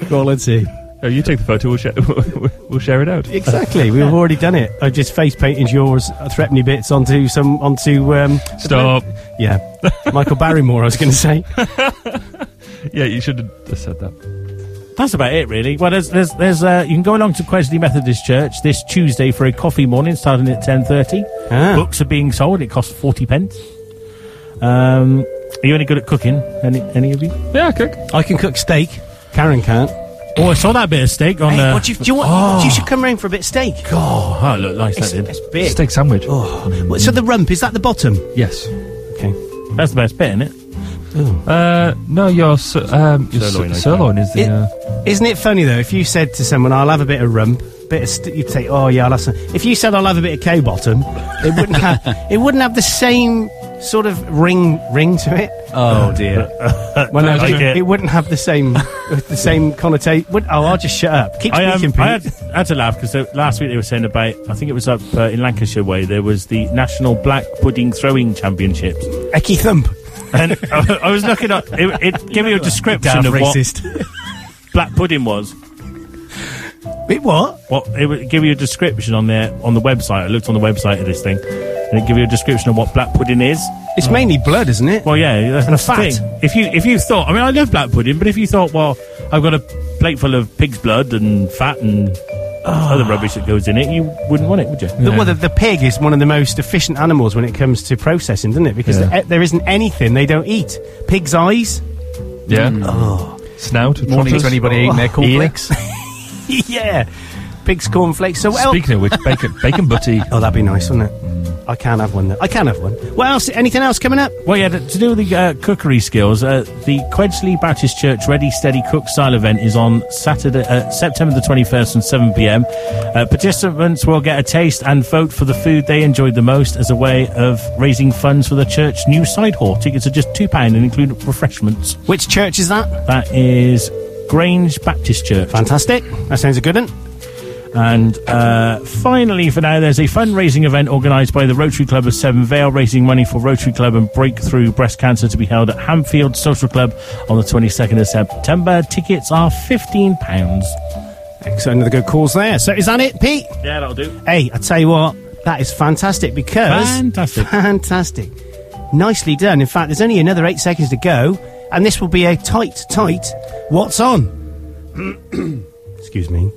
Quality. Oh, you take the photo. We'll share. we'll share it out. Exactly, we've already done it. I just face painted yours, uh, Threpney bits onto some onto. Um, Stop. Yeah, Michael Barrymore. I was going to say. Yeah, you should have said that. That's about it, really. Well, there's, there's, there's, uh, you can go along to Quedgeley Methodist Church this Tuesday for a coffee morning, starting at ten thirty. Ah. Books are being sold. It costs forty pence. Um, are you any good at cooking? Any, any of you? Yeah, I cook. I can cook steak. Karen can't. Oh, I saw that bit of steak on. Hey, uh, what do you, do you want? Oh. You should come round for a bit of steak. Oh, that looked nice. It's, that did. it's big. Steak sandwich. Oh, What, so the rump is that the bottom? Yes. Okay. That's the best bit, isn't it? Uh, no, your s- um, your Sirloin, s- I sirloin is the. It- uh, Isn't it funny though? If you said to someone, "I'll have a bit of rump," bit of st- you'd say, "Oh yeah, I'll have some." If you said, "I'll have a bit of cow bottom," it wouldn't have it wouldn't have the same sort of ring ring to it. oh dear. Well, no, like it, it. it wouldn't have the same the same connotation. Would, oh, I'll just shut up. Keep I, um, speaking, I Pete. had, had to laugh because last week they were saying about, I think it was up uh, in Lancashire way, there was the National Black Pudding Throwing Championships. Ecky thump. And I, I was looking up, it, it gave you a description of racist. what black pudding was. Wait, what? What it would give you a description on there on the website. I looked on the website of this thing, and it give you a description of what black pudding is. It's mainly blood, isn't it? Well, yeah, that's And a the fat. thing. If you if you thought, I mean, I love black pudding, but if you thought, well, I've got a plate full of pig's blood and fat and other ah. rubbish that goes in it, you wouldn't want it, would you? The, well, the, the pig is one of the most efficient animals when it comes to processing, doesn't it? Because Yeah. there, there isn't anything they don't eat. Pig's eyes. yeah. Hmm. Oh. Snout. Morning trotters. to anybody eating their cornflakes. yeah. Pig's cornflakes. So well, Speaking of which, bacon, bacon butty. Oh, that'd be nice, wouldn't it? I can have one. Though. I can have one. What else? Anything else coming up? Well, yeah, to to do with the uh, cookery skills, uh, the Quedgeley Baptist Church Ready Steady Cook Style event is on Saturday, uh, September the 21st from 7 pm. Uh, participants will get a taste and vote for the food they enjoyed the most as a way of raising funds for the church new side hall. Tickets are just £2 and include refreshments. Which church is that? That is Grange Baptist Church. Fantastic. That sounds a good one. And uh, finally, for now, there's a fundraising event organised by the Rotary Club of Severn Vale, raising money for Rotary Club and Breakthrough Breast Cancer to be held at Hamfield Social Club on the 22nd of September. Tickets are £15. Excellent. Another good calls there. So is that it, Pete? Yeah, that'll do. Hey, I tell you what, that is fantastic because Fantastic. fantastic, nicely done. In fact, there's only another eight seconds to go, and this will be a tight, tight. What's on? Excuse me.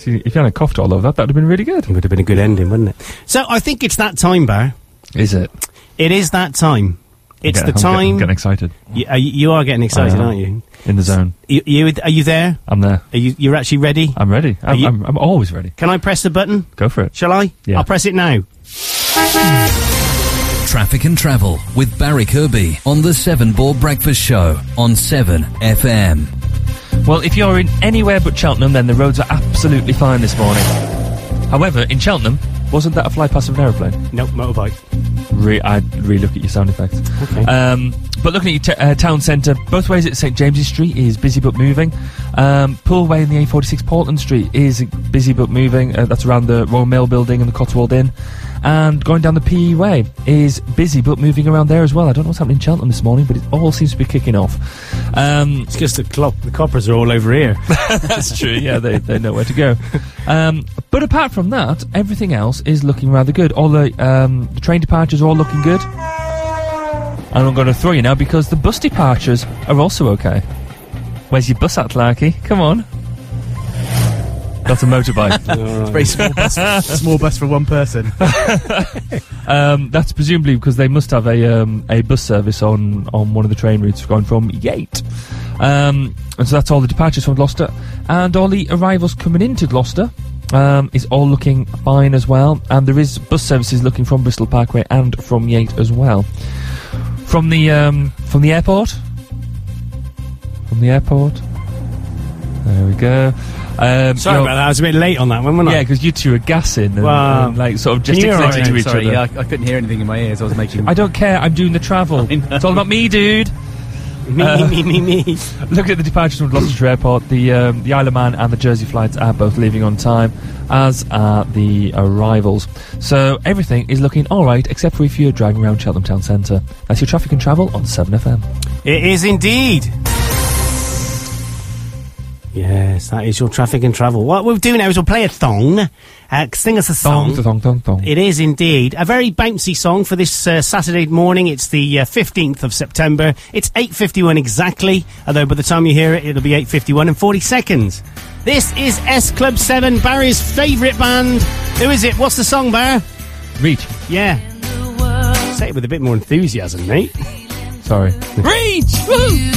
See, if you hadn't coughed all of that, that'd have been really good. It would have been a good ending, wouldn't it? So I think it's that time, Bar. Is it? It is that time. It's I'm the getting- I'm time. getting, getting excited. You, are, you- you are getting excited, aren't you? In the zone. You, you? Are you there? I'm there. Are you? You're actually ready? I'm ready. I'm, you- I'm, I'm always ready. Can I press the button? Go for it. Shall I? Yeah. I'll press it now. Traffic and travel with Barry Kirby on the Seven Ball Breakfast Show on 7 FM. Well, if you're in anywhere but Cheltenham, then the roads are absolutely fine this morning. However, in Cheltenham, wasn't that a fly past of an aeroplane? Nope, motorbike. Re- I'd re-look at your sound effects. Okay. Um, but looking at your t- uh, town centre, both ways at St James's Street is busy but moving. Um, Poolway in the A46 Portland Street is busy but moving. Uh, that's around the Royal Mail Building and the Cotswold Inn. And going down the PE Way is busy but moving around there as well. I don't know what's happening in Cheltenham this morning, but it all seems to be kicking off. Um, It's just the clock. The coppers are all over here. That's true. Yeah, they, they know where to go. Um, but apart from that, everything else is looking rather good. All the, um, the train departures are all looking good. And I'm going to throw you now because the bus departures are also okay. Where's your bus at, Larky? Come on. That's a motorbike. It's very small bus, small bus for one person. um, that's presumably because they must have a um, a bus service on, on one of the train routes going from Yate. Um, and so that's all the departures from Gloucester. And all the arrivals coming into Gloucester um, is all looking fine as well. And there is bus services looking from Bristol Parkway and from Yate as well. From the um, from the airport. From the airport. There we go. Um, Sorry about that. I was a bit late on that one, wasn't I? Yeah, because you two are gassing and, Wow. and, like sort of you gesticulating to each Sorry, other. yeah, I, I couldn't hear anything in my ears. I was making. I don't care. I'm doing the travel. It's all about me, dude. Me, Uh, me, me, me, me. Look at the departures from Gloucester Airport. The um, the Isle of Man and the Jersey flights are both leaving on time, as are the arrivals. So everything is looking all right, except for if you're driving around Cheltenham Town Centre. That's your traffic and travel on Seven FM. It is indeed. Yes, that is your traffic and travel. What we'll do now is we'll play a thong. Uh, sing us a song. Thong, thong, thong, thong. It is indeed a very bouncy song for this uh, Saturday morning. It's the uh, fifteenth of September. It's eight fifty-one exactly. Although by the time you hear it, it'll be eight fifty-one and forty seconds. This is S Club Seven, Barry's favourite band. Who is it? What's the song, Barry? Reach. Yeah. Say it with a bit more enthusiasm, mate. Sorry. Reach. You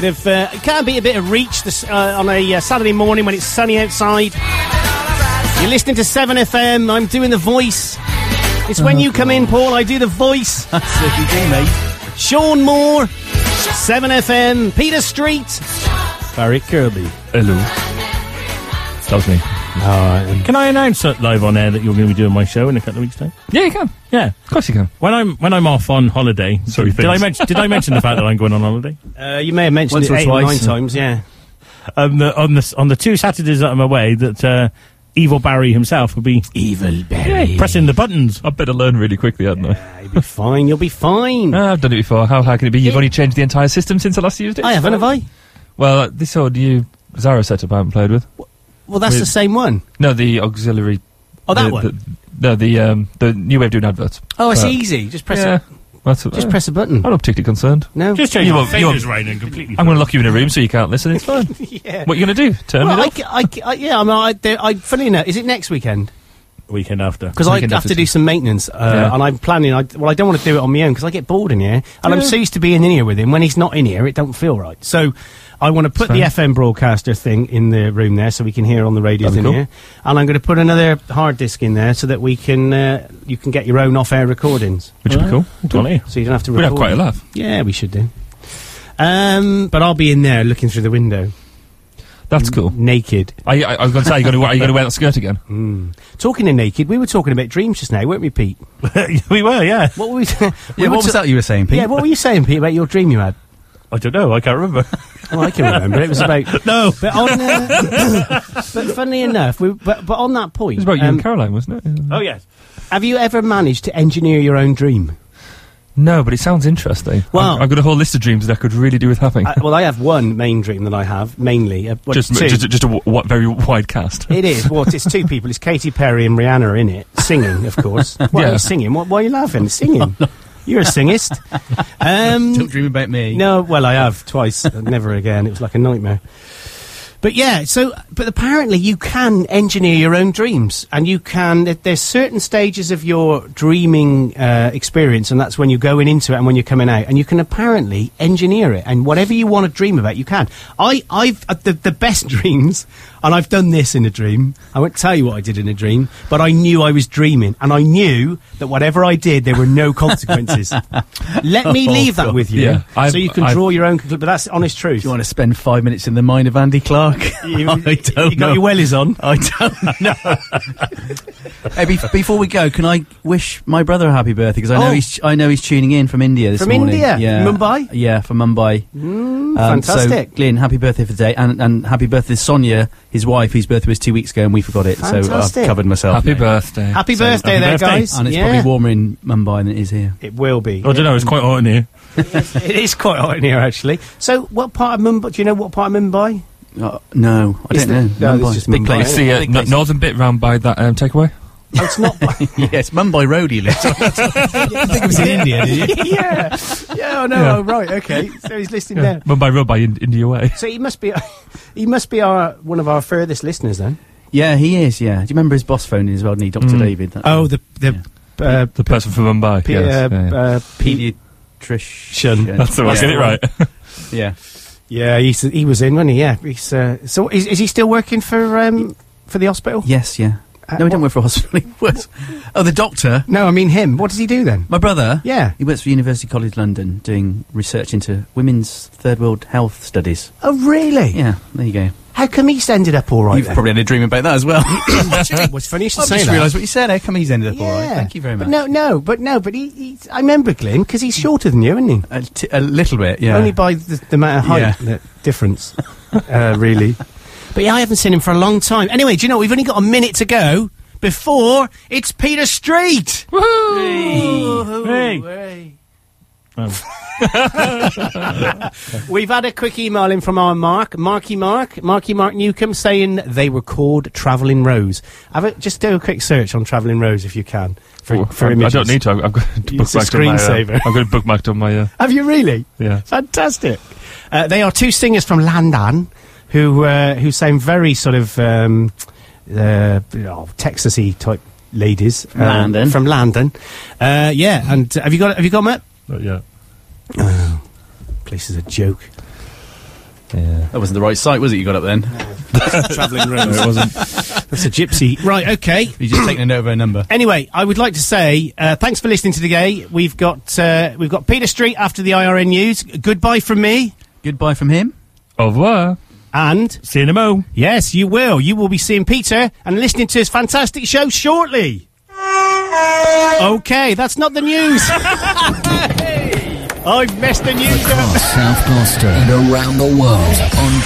bit of uh, it can be a bit of reach this, uh, on a uh, Saturday morning when it's sunny outside. You're listening to Seven FM. I'm doing the voice. It's when you come in, Paul. I do the voice. That's what you do, mate. Sean Moore, Seven FM, Peter Street, Barry Kirby. Hello. That was me. Can I announce live on air that you're going to be doing my show in a couple of weeks' time? Yeah, you can. Yeah, of course you can. When I'm when I'm off on holiday, Sorry, did, did I mention did I mention the fact that I'm going on holiday? Uh, you may have mentioned Once it or eight or nine times. Yeah. Um, the, on the on the two Saturdays that I'm away, that uh, Evil Barry himself will be Evil yeah, pressing the buttons. I'd better learn really quickly, hadn't I? You'll be fine. You'll be fine. Ah, I've done it before. How hard can it be? You've only changed the entire system since I last used it. I haven't, have I? Well, uh, this old new Zara setup I haven't played with. Well, that's With- the same one. No, the auxiliary. Oh, that the, one? The, no, the um, the new way of doing adverts. Oh, it's Uh, easy. Just press yeah. it. That's, Just press a button. I'm not particularly concerned. No. Just change You your won't- you fingers won't- and completely. I'm going to lock you in a room so you can't listen. It's fine. yeah. What are you going to do? Turn Well, it I, off? c- I c- I- yeah, I mean, I, there- I, funny enough, is it next weekend? weekend after. Because I Weekend have after to do some maintenance, uh, Yeah. and I'm planning. I, well, I don't want to do it on my own because I get bored in here, and I'm Yeah. so used to being in here with him. When he's not in here, it don't feel right. So, I want to put the FM broadcaster thing in the room there, so we can hear on the radios That'd in cool. here, and I'm going to put another hard disk in there so that we can uh, you can get your own off-air recordings. Which would be cool. Totally. So you don't have to. We'd have quite a them. laugh. Yeah, we should do. Um, but I'll be in there looking through the window, That's cool. naked. I, I, I was going to say, are you going to are you going to wear that skirt again? Mm. Talking of naked, we were talking about dreams just now, weren't we, Pete? we were, yeah. What were we? Yeah, we were what was that you were saying, Pete? Yeah, what were you saying, Pete, about your dream you had? I don't know. I can't remember. Oh, I can remember. It was about no. But on, uh, but funnily enough, we, but but on that point, It was about you um, and Caroline, wasn't it? Oh yes. have you ever managed to engineer your own dream? No, but it sounds interesting. Well- I've, I've got a whole list of dreams that I could really do with having. I, well, I have one main dream that I have mainly. Uh, well, just, it's two. just, just a w- w- very wide cast. It is. Well, it's two people. It's Katy Perry and Rihanna in it, singing, of course. Why are Yeah. you singing? What, why are you laughing? Singing. You're a singist. Um, Don't dream about me. No, well, I have twice. Never again. It was like a nightmare. But yeah, so but apparently you can engineer your own dreams, and you can. There's certain stages of your dreaming uh, experience, and that's when you're going into it and when you're coming out, and you can apparently engineer it, and whatever you want to dream about, you can. I, I've uh, the the best dreams, and I've done this in a dream. I won't tell you what I did in a dream, but I knew I was dreaming, and I knew that whatever I did, there were no consequences. Let me Oh, leave that with you, Yeah, so I've- you can I've- draw your own conclusion. But that's honest truth. Do you want to spend five minutes in the mind of Andy Clark? You- I don't know. you got know. your wellies on. I don't know. hey, bef- before we go, can I wish my brother a happy birthday? Because I know Oh. he's I know he's tuning in from India this From morning. India? yeah, Mumbai? Yeah, from Mumbai. Mm, Um, fantastic. So, Glyn, happy birthday for today, and, and happy birthday Sonia, his wife, whose birthday was two weeks ago, and we forgot it. So Fantastic. I've covered myself. Happy mate. birthday. Happy So, birthday happy there, birthday. guys. And it's Yeah. probably warmer in Mumbai than it is here. It will be. I don't know. It's quite hot in here. it is quite hot in here, actually. So, what part of Mumbai? Do you know what part of Mumbai? Uh, no, I Is don't the- know. no, Mumbai. it's just big Mumbai, place. It's the uh, Big place. northern bit round by that um, takeaway. Oh, it's not. yes, Mumbai Road he lives. on. you think it was in India, did you? yeah, yeah. Oh no. Yeah. Oh, right. Okay. So he's listening Yeah. there. Mumbai Road by in- India Way. So he must be. he must be our one of our furthest listeners then. Yeah, he is. Yeah. Do you remember his boss phoning as well? Didn't he, Doctor Mm. David? That- Oh, the the uh, The person from Mumbai. P- yes, uh, yeah, yeah. uh, pediatrician. That's the one. Yeah. Get it right. Yeah. yeah, he's, he was in, wasn't he? Yeah. He's, uh, so is, is he still working for um for the hospital? Yes. Yeah. No, he don't work for a hospital. He works. Oh, the doctor. No, I mean him. What does he do then? My brother. Yeah. He works for University College London, doing research into women's third world health studies. Oh, really? Yeah. There you go. How come he's ended up all right? You've then? probably had a dream about that as well. What's funny you should I've say just that. realised what you said. How come he's ended up all right? Yeah. Thank you very much. But no, no, but no, but he, I remember Glenn because he's shorter than you, isn't he? A, t- a little bit. Yeah. Only by the, the amount of height Yeah. that difference, uh, really. But yeah, I haven't seen him for a long time. Anyway, do you know we've only got a minute to go before it's Peter Street. Woohoo! Hey. We've had a quick email in from our Mark, Marky Mark, Marky Mark Newcomb, saying they were called Travelling Rose. Have a, just do a quick search on Travelling Rose if you can. For, Oh, for I, I don't need to. I've, I've got it It's a bookmarked on my. Uh, screensaver. I've got it bookmarked on my. Uh, Have you really? yeah. Fantastic. Uh, they are two singers from Landan who uh, who sound very sort of um, uh, you know, Texasy type ladies. um, Landon. from Landon. Uh, yeah, and uh, have you got have you got Matt? Not yet. Oh, place is a joke. Yeah. That wasn't the right site, was it? You got up then. Travelling rooms. No, it wasn't. That's a gypsy. Right, okay. You just taking a note of her number. Anyway, I would like to say uh, thanks for listening to the gay. We've got uh, we've got Peter Street after the IRN news. Goodbye from me. Goodbye from him. Au revoir. And see you in mo. Yes, you will. You will be seeing Peter and listening to his fantastic show shortly. Okay, that's not the news. I've messed the news up. Across South Gloucester and around the world on